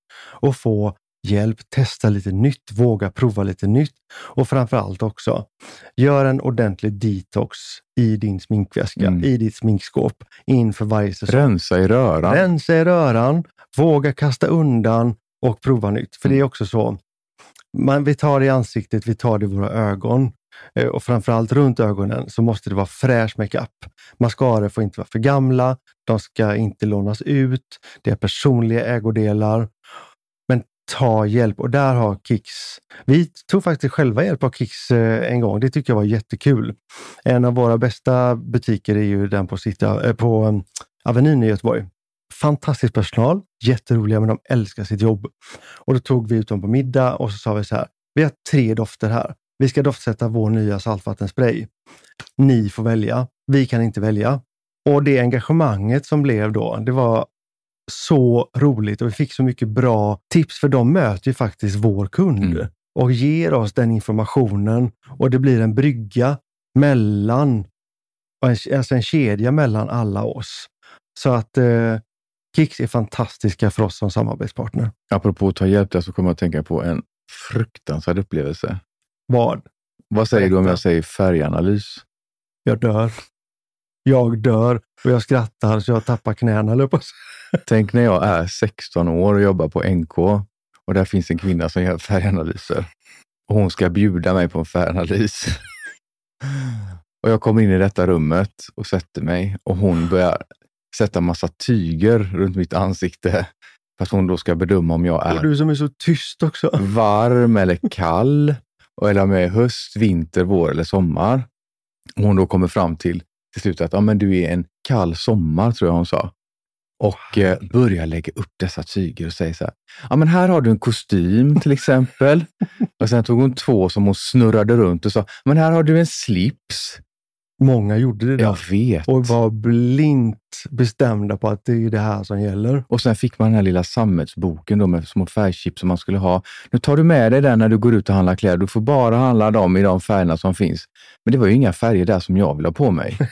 och få hjälp, testa lite nytt, våga prova lite nytt och framför allt också, gör en ordentlig detox i din sminkväska, Mm. i ditt sminkskåp inför varje säsong. Rensa i röran. Rensa i röran, våga kasta undan och prova nytt. För det är också så, man, vi tar det i ansiktet, vi tar det i våra ögon. Eh, och framförallt runt ögonen så måste det vara fräsch makeup. Mascaror får inte vara för gamla, de ska inte lånas ut, det är personliga ägodelar. Men ta hjälp och där har Kicks, vi tog faktiskt själva hjälp av Kicks eh, en gång, det tycker jag var jättekul. En av våra bästa butiker är ju den på, City, eh, på mm, Avenyn i Göteborg. Fantastisk personal, jätteroliga, men de älskar sitt jobb. Och då tog vi ut dem på middag och så sa vi så här, vi har tre dofter här. Vi ska doftsätta vår nya saltvattenspray. Ni får välja. Vi kan inte välja. Och det engagemanget som blev då, det var så roligt och vi fick så mycket bra tips, för de möter ju faktiskt vår kund Mm. och ger oss den informationen och det blir en brygga mellan, alltså en kedja mellan alla oss. Så att eh, Kicks är fantastiska för oss som samarbetspartner. Apropå att ta hjälp där så kommer jag att tänka på en fruktansvärd upplevelse. Vad? Vad säger du om jag säger färganalys? Jag dör. Jag dör och jag skrattar så jag tappar knäna, jag på. Tänk när jag är 16 år och jobbar på NK och där finns en kvinna som gör färganalyser. Och hon ska bjuda mig på en färganalys. Och jag kommer in i detta rummet och sätter mig och hon börjar sätta massa tyger runt mitt ansikte. Fast hon då ska bedöma om jag Och är du som är så tyst också. varm eller kall. och- Eller om jag är höst, vinter, vår eller sommar. Och hon då kommer fram till till slut att ja, men du är en kall sommar, tror jag hon sa. Och eh, börjar lägga upp dessa tyger och säger så här. Ja, men här har du en kostym till exempel. och sen tog hon två som hon snurrade runt och sa. Men här har du en slips. Många gjorde det där. Jag vet. Och var blint bestämda på att det är det här som gäller. Och sen fick man den här lilla sammetsboken då med små färgchips som man skulle ha. Nu tar du med dig den när du går ut och handlar kläder. Du får bara handla dem i de färgerna som finns. Men det var ju inga färger där som jag vill ha på mig.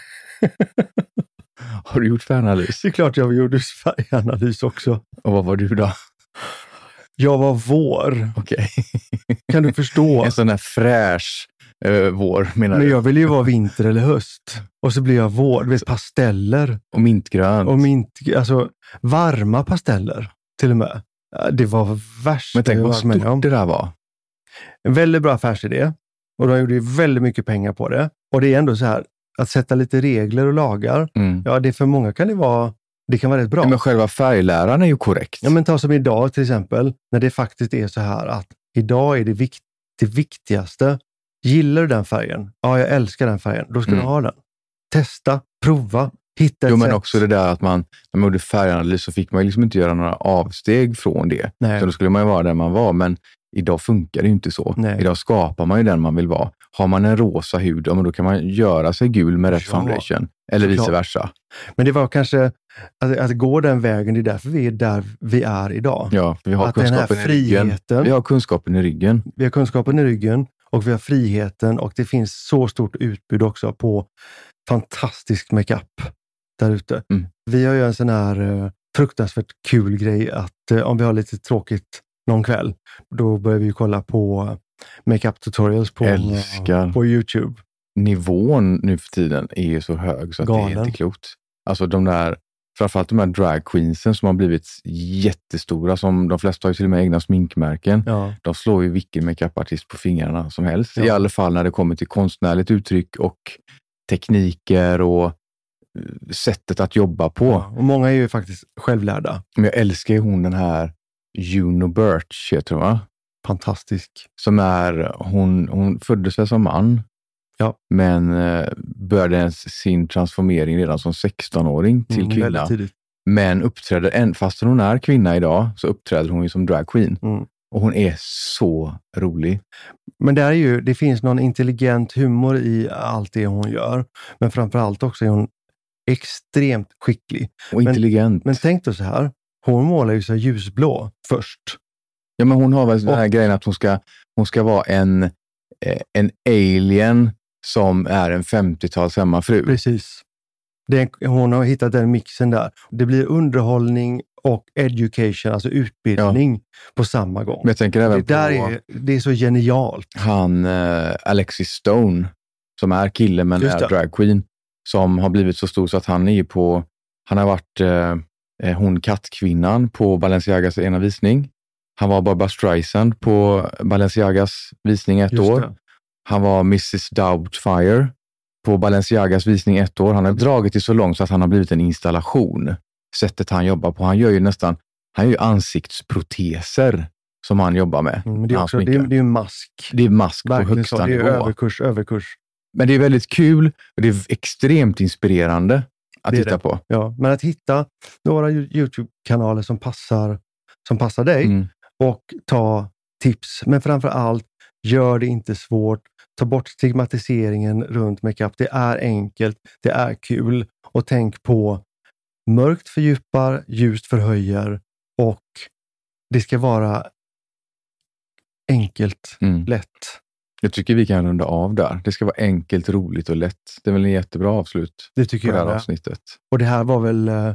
Har du gjort färganalys? Det är klart jag gjorde färganalys också. Och vad var du då? Jag var vår. Okej. Kan du förstå? En sån här fräsch eh, vår menar Men jag ville ju vara vinter eller höst. Och så blir jag vår. Du vet, pasteller. Och mintgrönt. Och mint, alltså, varma pasteller till och med. Det var värst Men tänk vad stort det där var. En väldigt bra affärsidé. Och de gjorde väldigt mycket pengar på det. Och det är ändå så här, att sätta lite regler och lagar. Mm. Ja, det för många kan det vara, det kan vara rätt bra. Men själva färgläran är ju korrekt. Ja, men ta som idag till exempel, när det faktiskt är så här att idag är det, vikt, det viktigaste. Gillar du den färgen? Ja, jag älskar den färgen. Då ska Mm. du ha den. Testa, prova, hitta ett Jo, men sätt. också det där att man, när man gjorde färganalys så fick man liksom inte göra några avsteg från det. Nej. Så då skulle man ju vara där man var. Men idag funkar det ju inte så. Nej. Idag skapar man ju den man vill vara. Har man en rosa hud, ja, men då kan man göra sig gul med rätt Ja, foundation. Eller vice versa. Men det var kanske att, att gå den vägen, det är därför vi är där vi är idag. Ja, vi har att den här kunskapen i ryggen. friheten, Vi har kunskapen i ryggen. vi har kunskapen i ryggen och vi har friheten och det finns så stort utbud också på fantastisk makeup där ute. Mm. Vi har ju en sån här eh, fruktansvärt kul grej att eh, om vi har lite tråkigt någon kväll, då börjar vi kolla på makeup tutorials på, Älskar. på Youtube. Nivån nu för tiden är ju så hög så att det är inte klokt. Alltså de där, framförallt de här drag queensen som har blivit jättestora, som de flesta har ju till och med egna sminkmärken. Ja, De slår ju vilken makeupartist på fingrarna som helst. I Ja. alla fall när det kommer till konstnärligt uttryck och tekniker och eh, sättet att jobba på. ja. Och många är ju faktiskt självlärda. Men jag älskar ju hon den här Juno Birch, heter hon va? Fantastisk. Som är, hon, hon föddes väl som man, Ja. men eh, började sin transformering redan som 16-åring till Mm, kvinna. Men uppträder, än, fast hon är kvinna idag, så uppträder hon ju som dragqueen. Mm. Och hon är så rolig. Men det, är ju, det finns någon intelligent humor i allt det hon gör. Men framför allt också är hon extremt skicklig. Och intelligent. Men tänk dig så här, hon målar ju sig ljusblå först. Ja, men hon har väl den Och- här grejen att hon ska, hon ska vara en, eh, en alien som är en 50-tals hemmafru. Precis. Det hon har hittat den mixen där. Det blir underhållning och education, alltså utbildning på samma gång. Men jag tänker det, även där på är, det är så genialt. han eh, Alexis Stone, som är kille men Just är det. dragqueen, som har blivit så stor så att han är ju på, han har varit eh, eh, hon kattkvinnan på Balenciagas ena visning. Han var Barbara Streisand på Balenciagas visning ett Just år. det. Han var Mrs Doubtfire på Balenciagas visning ett år. Han har dragit det så långt så att han har blivit en installation. Sättet han jobbar på. Han gör ju nästan han gör ju ansiktsproteser som han jobbar med. Mm, det är också det är, det är en mask. det är mask på Verkligen högsta så. Det är nivå. överkurs, överkurs. Men det är väldigt kul och det är extremt inspirerande att Det titta det. på. Ja, men att hitta några Yo- Youtube-kanaler som passar, som passar dig Mm. och ta tips. Men framför allt, gör det inte svårt. Ta bort stigmatiseringen runt makeup. Det är enkelt, det är kul och tänk på mörkt fördjupar, ljust förhöjer och det ska vara enkelt, Mm. lätt. Jag tycker vi kan runda av där. Det ska vara enkelt, roligt och lätt. Det är väl en jättebra avslut Det på tycker det här jag. avsnittet. Och det här var väl eh,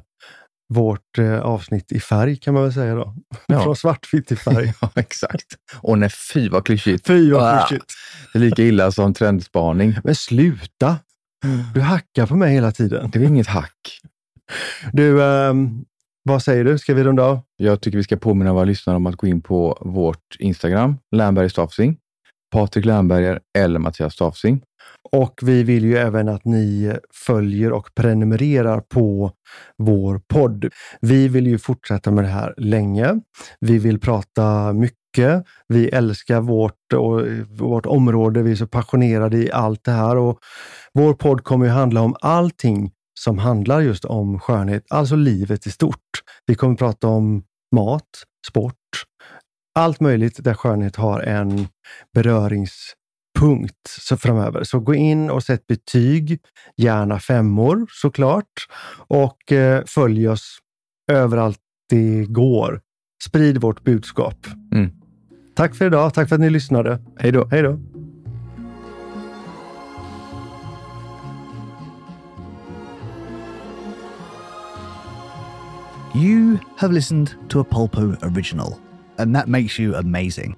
vårt eh, avsnitt i färg kan man väl säga då. Ja. Från svartvitt till färg. Ja, exakt. Och nej, fy vad klyschigt. Fy vad Ah. klyschigt. Det är lika illa som trendspaning. Men sluta! Du hackar på mig hela tiden. Det är inget hack. Du, ehm, vad säger du? Ska vi runda av? Jag tycker vi ska påminna våra lyssnare om att gå in på vårt Instagram, Lernberg Stafsing, Patrik Lernberger eller Mattias Stafsing. Och vi vill ju även att ni följer och prenumererar på vår podd. Vi vill ju fortsätta med det här länge. Vi vill prata mycket. Vi älskar vårt, och, vårt område. Vi är så passionerade i allt det här. Och vår podd kommer ju handla om allting som handlar just om skönhet, alltså livet i stort. Vi kommer prata om mat, sport, allt möjligt där skönhet har en beröringspunkt så framöver. Så gå in och sätt betyg, gärna femmor såklart. Och eh, följ oss överallt det går. Sprid vårt budskap. Mm. Tack för idag. Tack för att ni lyssnade. Hej då! Hej då! You have listened to a Pulpo original, and that makes you amazing.